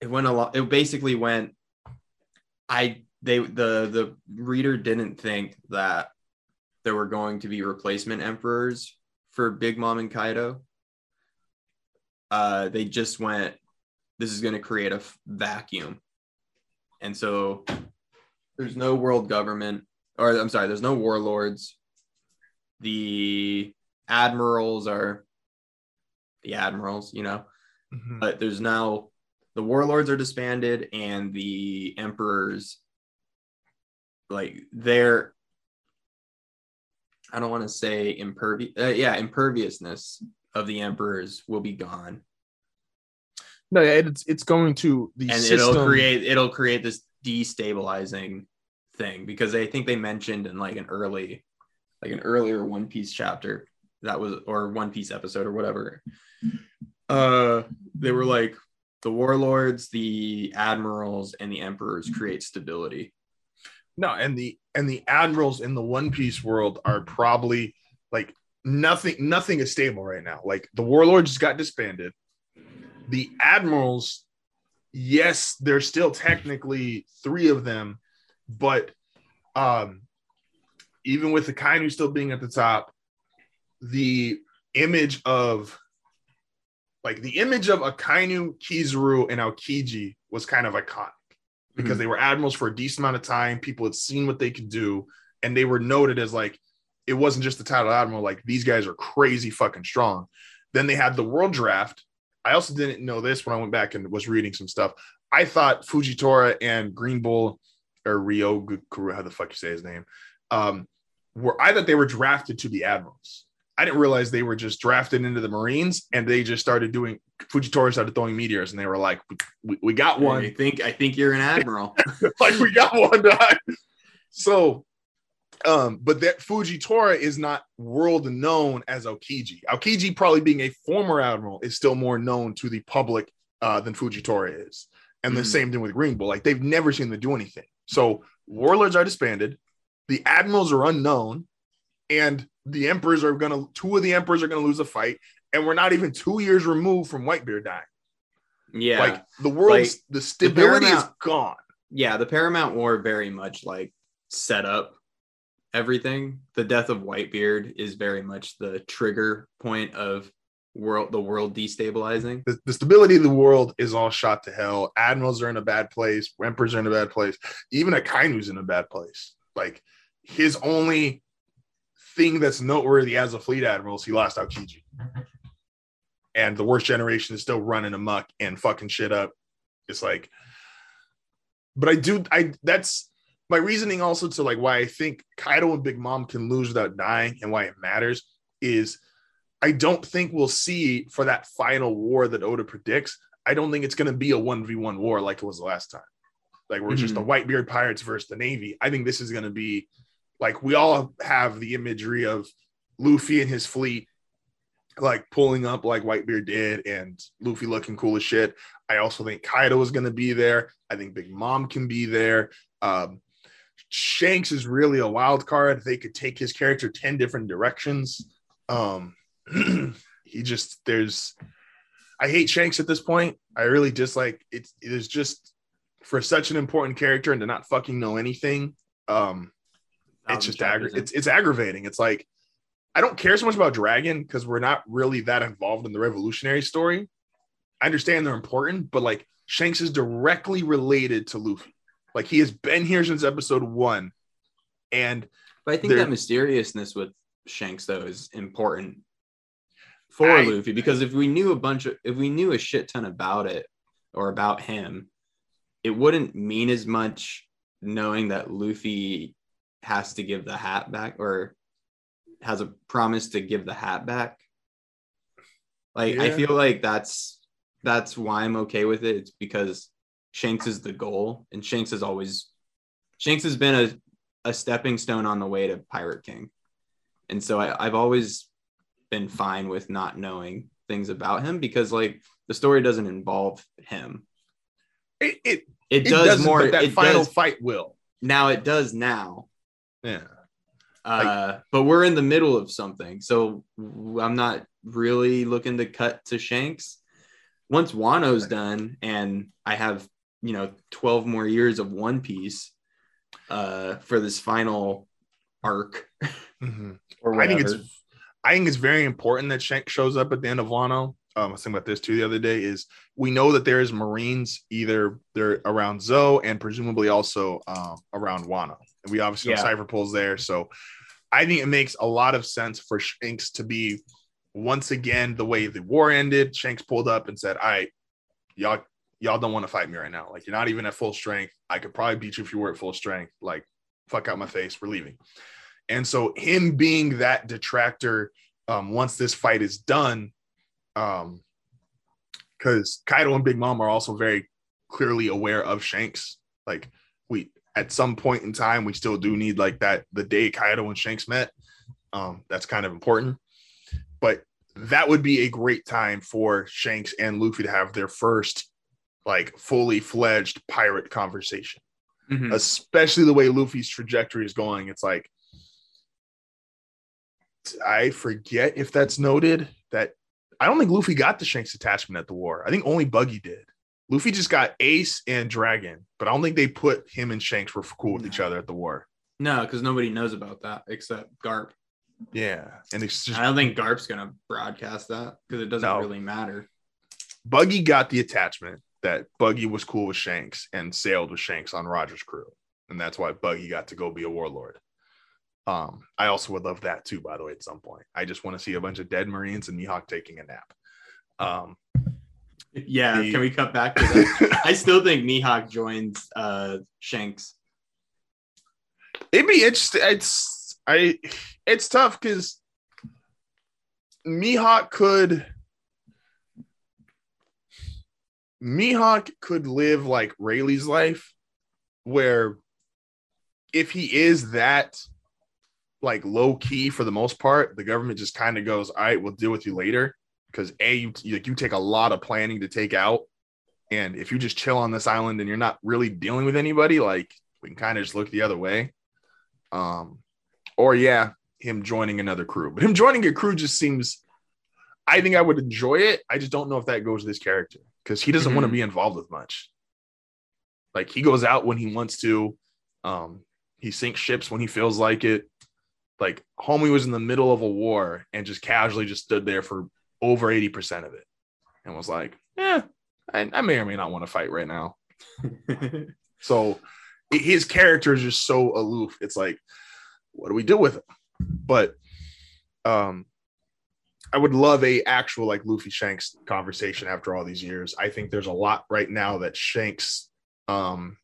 Speaker 2: it went a lot it basically went I they the the reader didn't think that there were going to be replacement emperors for Big Mom and Kaido. Uh they just went this is going to create a f- vacuum. And so there's no world government or I'm sorry, there's no warlords. The admirals are the admirals, you know,
Speaker 1: Mhm.
Speaker 2: but there's now the warlords are disbanded and the emperors like they're I don't want to say impervious uh, yeah, imperviousness of the emperors will be gone
Speaker 1: No, it's it's going to the
Speaker 2: and
Speaker 1: system.
Speaker 2: it'll create it'll create this destabilizing thing because I think they mentioned in like an early like an earlier One Piece chapter that was or One Piece episode or whatever. Uh they were like the warlords, the admirals, and the emperors create stability.
Speaker 1: No, and the and the admirals in the One Piece world are probably like nothing. Nothing is stable right now. Like the warlords just got disbanded. The admirals, yes, there's still technically three of them, but um, even with the Kainu still being at the top, the image of like the image of Akainu, Kizaru, and Aokiji was kind of iconic because
Speaker 2: Mhm.
Speaker 1: they were admirals for a decent amount of time. People had seen what they could do, and they were noted as like it wasn't just the title admiral. Like these guys are crazy fucking strong. Then they had the world draft, I also didn't know this when I went back and was reading some stuff. I thought Fujitora and Green Bull or Ryogukuru, how the fuck you say his name, um, were I thought they were drafted to be admirals. I didn't realize they were just drafted into the Marines and they just started doing Fujitora started throwing meteors and they were like, we, we got
Speaker 2: I
Speaker 1: one.
Speaker 2: think I think you're an admiral.
Speaker 1: like we got one dog. So um, but that Fujitora is not world known as Aokiji. Aokiji, probably being a former admiral, is still more known to the public uh, than Fujitora is. And the
Speaker 2: Mhm.
Speaker 1: same thing with Green Bull. Like they've never seen them do anything. So warlords are disbanded, the admirals are unknown, and the emperors are gonna two of the emperors are gonna lose a fight, and we're not even two years removed from Whitebeard dying.
Speaker 2: yeah.
Speaker 1: Like the world's
Speaker 2: Like,
Speaker 1: the stability is gone.
Speaker 2: yeah, the Paramount War very much like set up everything. The death of Whitebeard is very much the trigger point of world the world destabilizing.
Speaker 1: the, the stability of the world is all shot to hell. Admirals are in a bad place. Emperors are in a bad place. Even Akainu's in a bad place. Like his only thing that's noteworthy as a fleet admiral is he lost Aokiji. And the worst generation is still running amok and fucking shit up. It's like, but I do, I that's my reasoning also to like why I think Kaido and Big Mom can lose without dying and why it matters is I don't think we'll see for that final war that Oda predicts. I don't think it's going to be a 1v1 war like it was the last time. Like, we're just the mm-hmm. Whitebeard Pirates versus the Navy. I think this is going to be like we all have the imagery of Luffy and his fleet like pulling up like Whitebeard did and Luffy looking cool as shit. I also think Kaido is going to be there. I think Big Mom can be there. Um, Shanks is really a wild card. They could take his character 10 different directions. Um, he just there's I hate Shanks at this point. I really dislike it. It is just for such an important character and to not fucking know anything. Um, it's just aggra- it's it's aggravating. It's like I don't care so much about Dragon because we're not really that involved in the revolutionary story. I understand they're important, but like Shanks is directly related to Luffy. Like he has been here since episode one, and
Speaker 2: But I think that mysteriousness with Shanks though is important for
Speaker 1: I-
Speaker 2: Luffy because if we knew a bunch of if we knew a shit ton about it or about him, it wouldn't mean as much knowing that Luffy has to give the hat back or has a promise to give the hat back. Like I feel like that's that's why I'm okay with it. It's because Shanks is the goal, and Shanks has always Shanks has been a, a stepping stone on the way to Pirate King. And so I, I've always been fine with not knowing things about him because like the story doesn't involve him.
Speaker 1: it it,
Speaker 2: It,
Speaker 1: it
Speaker 2: does more
Speaker 1: that final
Speaker 2: does
Speaker 1: fight will.
Speaker 2: now it does now.
Speaker 1: Yeah.
Speaker 2: Uh, but we're in the middle of something. So I'm not really looking to cut to Shanks. Once Wano's done and I have, you know, 12 more years of One Piece uh, for this final arc
Speaker 1: Mhm.
Speaker 2: or
Speaker 1: I think it's I think it's very important that Shanks shows up at the end of Wano. Um, I was thinking about this too the other day. Is we know that there is Marines either they're around Zou and presumably also um, around Wano. And we obviously know
Speaker 2: Yeah.
Speaker 1: Cipher Pol's there, so I think it makes a lot of sense for Shanks to be once again the way the war ended. Shanks pulled up and said, "All right, y'all, y'all don't want to fight me right now. Like you're not even at full strength. I could probably beat you if you were at full strength. Like fuck out my face. We're leaving." And so him being that detractor um, once this fight is done, um, because Kaido and Big Mom are also very clearly aware of Shanks. Like we at some point in time, we still do need like that the day Kaido and Shanks met. Um, that's kind of important. But that would be a great time for Shanks and Luffy to have their first like fully fledged pirate conversation
Speaker 2: Mhm.
Speaker 1: especially the way Luffy's trajectory is going. It's like I forget if that's noted that I don't think Luffy got the Shanks attachment at the war. I think only Buggy did. Luffy just got Ace and Dragon, but I don't think they put him and Shanks were cool with each other at the war.
Speaker 2: No, because nobody knows about that except Garp.
Speaker 1: Yeah, and it's just
Speaker 2: I don't think Garp's gonna broadcast that because it doesn't
Speaker 1: No.
Speaker 2: really matter.
Speaker 1: Buggy got the attachment that Buggy was cool with Shanks and sailed with Shanks on Roger's crew, and that's why Buggy got to go be a warlord. Um, I also would love that too, by the way, at some point. I just want to see a bunch of dead Marines and Mihawk taking a nap. Um,
Speaker 2: Yeah,
Speaker 1: The-
Speaker 2: can we cut back to that? I still think Mihawk joins uh Shanks.
Speaker 1: It'd be interesting. It's I. It's tough because Mihawk could. Mihawk could live like Rayleigh's life, where if he is that like low key for the most part, the government just kind of goes, "All right, we'll deal with you later." Because a you like, you take a lot of planning to take out, and if you just chill on this island and you're not really dealing with anybody, like we can kind of just look the other way. Um, or yeah, him joining another crew. But him joining a crew just seems. I think I would enjoy it. I just don't know if that goes with his character because he doesn't want to be involved with much. Like he goes out when he wants to. Um, he sinks ships when he feels like it. Like homie was in the middle of a war and just casually just stood there for over 80% of it and was like, yeah, I, I may or may not want to fight right now. So his character is just so aloof. It's like, what do we do with it? But um I would love a actual like Luffy Shanks conversation after all these years. I think there's a lot right now that Shanks um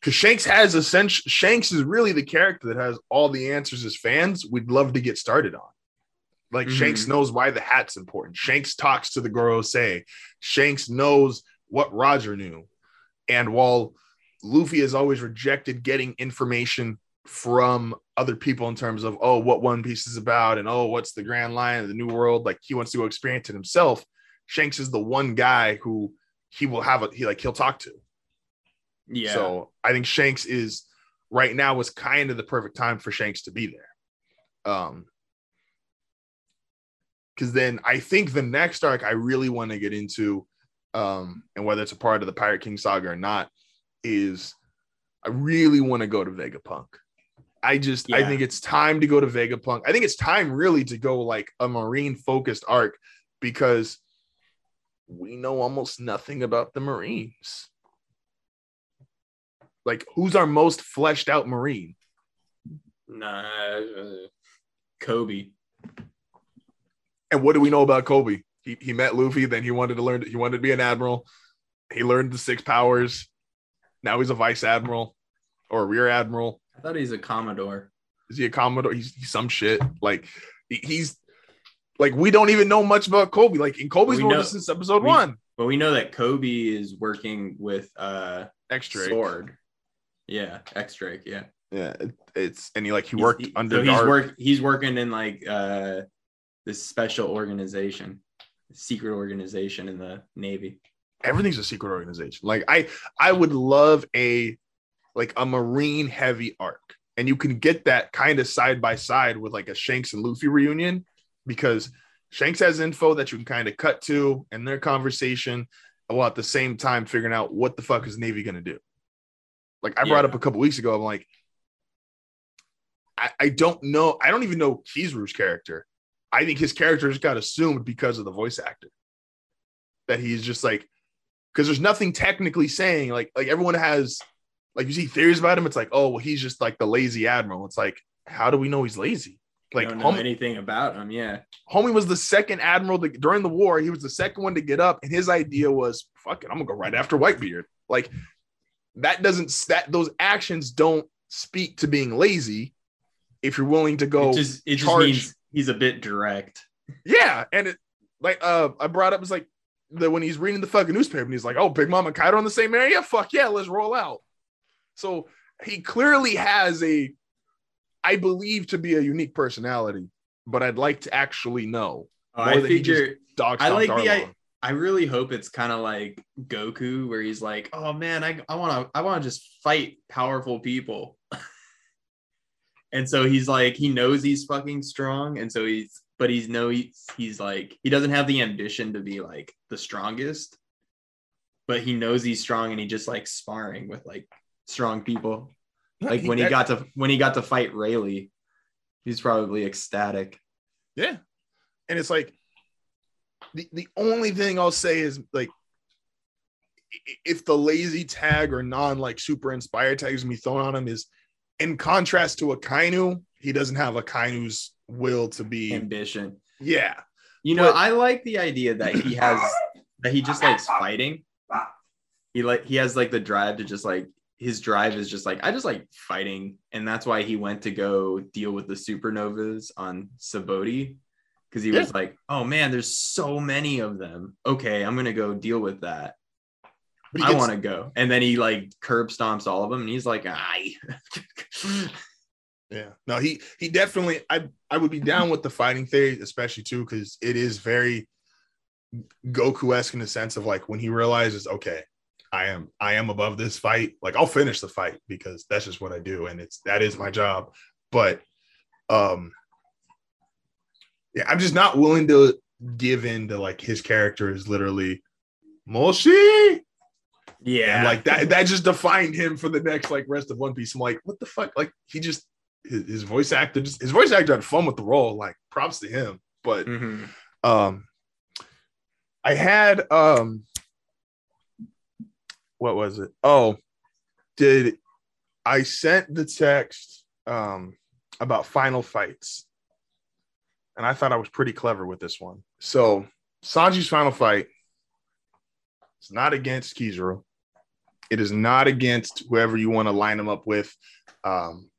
Speaker 1: because Shanks has essential Shanks is really the character that has all the answers as fans we'd love to get started on. Like
Speaker 2: Mhm.
Speaker 1: Shanks knows why the hat's important. Shanks talks to the Gorosei. Shanks knows what Roger knew. And while Luffy has always rejected getting information from other people in terms of oh what One Piece is about and oh what's the Grand Line of the New World, like he wants to go experience it himself. Shanks is the one guy who he will have a he like he'll talk to.
Speaker 2: yeah.
Speaker 1: So I think Shanks is right now was kind of the perfect time for Shanks to be there. Um because then I think the next arc I really want to get into, um, and whether it's a part of the Pirate King saga or not, is I really want to go to Vegapunk. I just I think it's time to go to Vegapunk. I think it's time really to go like a marine focused arc because we know almost nothing about the Marines. Like, who's our most fleshed out Marine?
Speaker 2: Nah, uh, Koby.
Speaker 1: And what do we know about Koby? He, he met Luffy, then he wanted to learn, he wanted to be an admiral. He learned the six powers. Now he's a vice admiral or a rear admiral.
Speaker 2: I thought he's a Commodore.
Speaker 1: Is he a commodore? He's, he's some shit. Like, he's like, we don't even know much about Koby. Like, in Koby's
Speaker 2: We know-
Speaker 1: since episode
Speaker 2: we-
Speaker 1: one.
Speaker 2: But we know that Koby is working with uh
Speaker 1: Extra.
Speaker 2: Sword. Yeah, X Drake. Yeah.
Speaker 1: Yeah. it- it's, and he like, he worked
Speaker 2: he-
Speaker 1: under
Speaker 2: So he's work. He's working in like uh this special organization, secret organization in the Navy.
Speaker 1: everything's a secret organization. Like I I would love a like a marine heavy arc. And you can get that kind of side by side with like a Shanks and Luffy reunion because Shanks has info that you can kind of cut to in their conversation while at the same time figuring out what the fuck is Navy gonna do. Like I brought
Speaker 2: Yeah.
Speaker 1: up a couple weeks ago, I'm like, I, I don't know. I don't even know Kizaru's character. I think his character just got assumed because of the voice actor. That he's just like, because there's nothing technically saying like like everyone has like you see theories about him. It's like, oh well, he's just like the lazy admiral. It's like, how do we know he's lazy?
Speaker 2: Like, don't know
Speaker 1: homie,
Speaker 2: anything about him. Yeah.
Speaker 1: homie was the second admiral to, during the war. He was the second one to get up, and his idea was, "Fuck it, I'm gonna go right after Whitebeard." Like that doesn't that those actions don't speak to being lazy. If you're willing to go,
Speaker 2: it just it just
Speaker 1: charge-
Speaker 2: means he's a bit direct.
Speaker 1: yeah, and it like uh I brought up it's like that when he's reading the fucking newspaper and he's like, "Oh, Big Mom and Kaido in the same area? Fuck yeah, let's roll out." So he clearly has a, I believe to be a unique personality, but I'd like to actually know.
Speaker 2: Oh,
Speaker 1: More
Speaker 2: I
Speaker 1: than he just
Speaker 2: figure I like the I, I really hope it's kind of like Goku, where he's like, "Oh man, I I want to I want to just fight powerful people," and so he's like, he knows he's fucking strong, and so he's but he's no he's he's like he doesn't have the ambition to be like the strongest, but he knows he's strong, and he just like sparring with like strong people. Like when he got to when he got to fight Rayleigh, he's probably ecstatic.
Speaker 1: Yeah. And it's like the, the only thing I'll say is like if the lazy tag or non like super inspired tag is be thrown on him is in contrast to Akainu, he doesn't have a Kainu's will to be
Speaker 2: Ambition.
Speaker 1: yeah.
Speaker 2: You know,
Speaker 1: But-
Speaker 2: I like the idea that he has that he just likes fighting. He like he has like the drive to just like his drive is just like I just like fighting, and that's why he went to go deal with the supernovas on Sabaody because he was like, "Oh man, there's so many of them. Okay, I'm gonna go deal with that. I
Speaker 1: gets-
Speaker 2: want to go." And then he like curb stomps all of them, and he's like, "I."
Speaker 1: Yeah. No, he he definitely I I would be down with the fighting theory, especially too, because it is very Goku-esque in the sense of like when he realizes, okay, I am I am above this fight, like I'll finish the fight because that's just what I do, and it's that is my job. But um yeah, I'm just not willing to give in to like his character is literally Moshi.
Speaker 2: Yeah,
Speaker 1: And like that, that just defined him for the next like rest of One Piece. I'm like, what the fuck? Like he just his, his voice actor just his voice actor had fun with the role. Like props to him. But
Speaker 2: Mhm.
Speaker 1: um I had um what was it? Oh, did I sent the text um about final fights. And I thought I was pretty clever with this one. So Sanji's final fight it's not against Kizaru. It is not against whoever you want to line them up with. Um,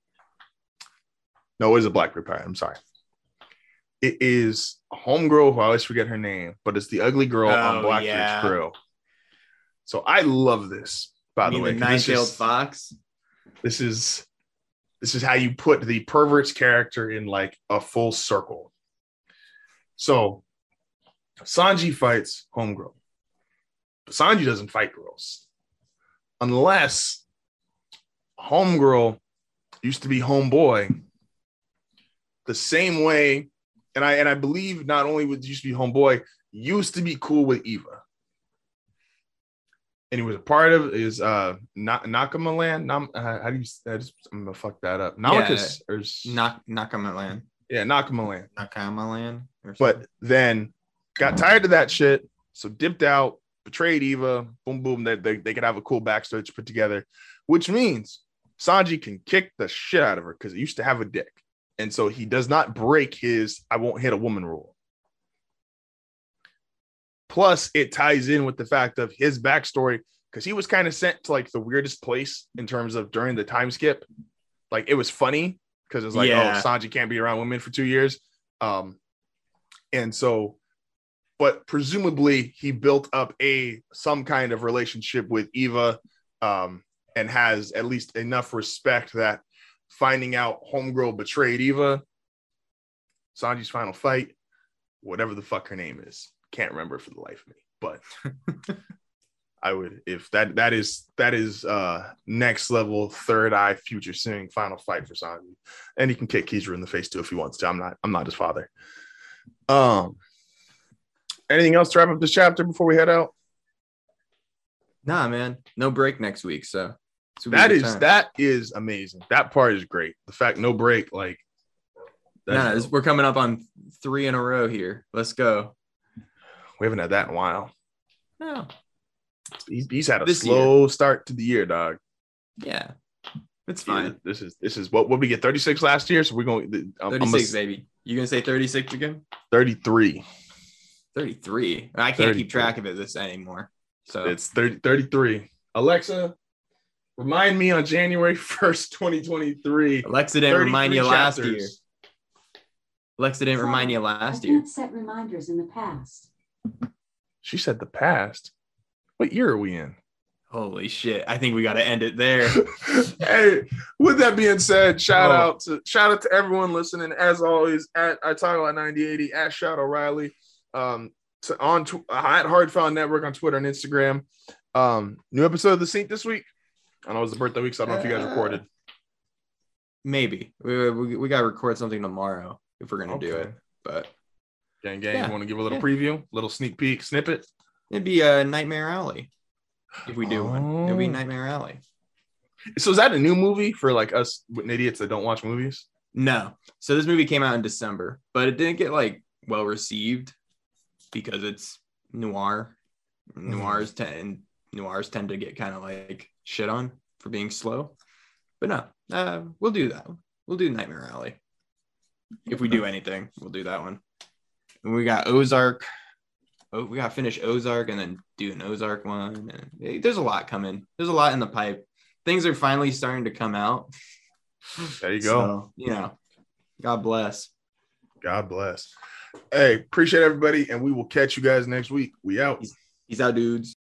Speaker 1: no, it is a Blackbeard pirate. I'm sorry. It is a homegirl who I always forget her name, but it's the ugly girl on
Speaker 2: Oh,
Speaker 1: Blackbeard's
Speaker 2: yeah.
Speaker 1: crew. So I love this, by
Speaker 2: You
Speaker 1: the way.
Speaker 2: the
Speaker 1: 'cause this
Speaker 2: nine-tailed
Speaker 1: is-
Speaker 2: fox.
Speaker 1: this is this is how you put the pervert's character in like a full circle. So Sanji fights homegirl. But Sanji doesn't fight girls. Unless homegirl used to be homeboy the same way and I and I believe not only would used to be homeboy, used to be cool with Iva and he was a part of is uh Na- Nakamaland. Nam, uh, how do you? I just, I'm gonna fuck that up. Namakas or s-
Speaker 2: Nak Nakamaland.
Speaker 1: yeah, Nakamaland.
Speaker 2: Nakamaland. Or
Speaker 1: But then got tired of that shit, so dipped out, betrayed Iva. Boom, boom. That they, they could have a cool backstory to put together, which means Sanji can kick the shit out of her because he used to have a dick, and so he does not break his "I won't hit a woman" rule. Plus, it ties in with the fact of his backstory because he was kind of sent to like the weirdest place in terms of during the time skip. Like it was funny because it's like,
Speaker 2: Yeah.
Speaker 1: oh, Sanji can't be around women for two years. Um, and so, but presumably he built up a some kind of relationship with Iva, um, and has at least enough respect that finding out homegirl betrayed Iva, Sanji's final fight, whatever the fuck her name is, can't remember for the life of me, but I would if that that is that is uh next level third eye future seeing final fight for Sanji, and he can kick Kizaru in the face too if he wants to. I'm not I'm not his father. Um, anything else to wrap up this chapter before we head out?
Speaker 2: nah, man, no break next week. So this will be a
Speaker 1: That is
Speaker 2: time.
Speaker 1: that is amazing. That part is great. The fact no break, like
Speaker 2: no, this- we're coming up on three in a row here. Let's go.
Speaker 1: we haven't had that in a while.
Speaker 2: No,
Speaker 1: He's, he's had a
Speaker 2: This
Speaker 1: slow start to the year, dog.
Speaker 2: yeah, it's
Speaker 1: Yeah,
Speaker 2: fine.
Speaker 1: This is this is what what we get 36 last year, so we're going. I'm
Speaker 2: 36, baby. You gonna say 36 again?
Speaker 1: 33.
Speaker 2: 33. I can't
Speaker 1: 33.
Speaker 2: keep track of it this anymore. So
Speaker 1: It's 30, 33. Alexa, remind me on January 1st, 2023.
Speaker 2: Alexa didn't remind you
Speaker 1: 33
Speaker 2: last
Speaker 1: chapters.
Speaker 2: year. Alexa didn't remind you
Speaker 4: I
Speaker 2: last year.
Speaker 4: can't set reminders in the past.
Speaker 1: She said the past. What year are we in?
Speaker 2: Holy shit! I think we got to end it there.
Speaker 1: hey, with that being said, shout
Speaker 2: Oh.
Speaker 1: out to shout out to everyone listening. As always, at I talk about 9080 at Shout O'Reilly, um, to, on tw- at Hardfound Network on Twitter and Instagram. Um, new episode of the Sync this week. I know it was the birthday week, so I don't know if you guys
Speaker 2: Uh,
Speaker 1: recorded.
Speaker 2: Maybe we, we, we got to record something tomorrow if we're gonna do it. But
Speaker 1: Gang, gang,
Speaker 2: yeah.
Speaker 1: you want to give a little
Speaker 2: Yeah.
Speaker 1: preview, little sneak peek, snippet?
Speaker 2: it'd be a Nightmare Alley if we do one. It'd be
Speaker 1: Oh.
Speaker 2: Nightmare Alley.
Speaker 1: So is that a new movie for like us idiots that don't watch movies?
Speaker 2: No. So this movie came out in December, but it didn't get like well received because it's noir. Noirs mm-hmm. tend noirs tend to get kind of like shit on for being slow, but no, uh, we'll do that. We'll do Nightmare Alley. If we do anything, we'll do that one. And we got Ozark. Oh, we gotta finish Ozark and then do an Ozark one. And there's a lot coming. There's a lot in the pipe. Things are finally starting to come out.
Speaker 1: There you go.
Speaker 2: So, you know, God bless.
Speaker 1: God bless. Hey, appreciate everybody, and we will catch you guys next week. We out.
Speaker 2: He's out, dudes.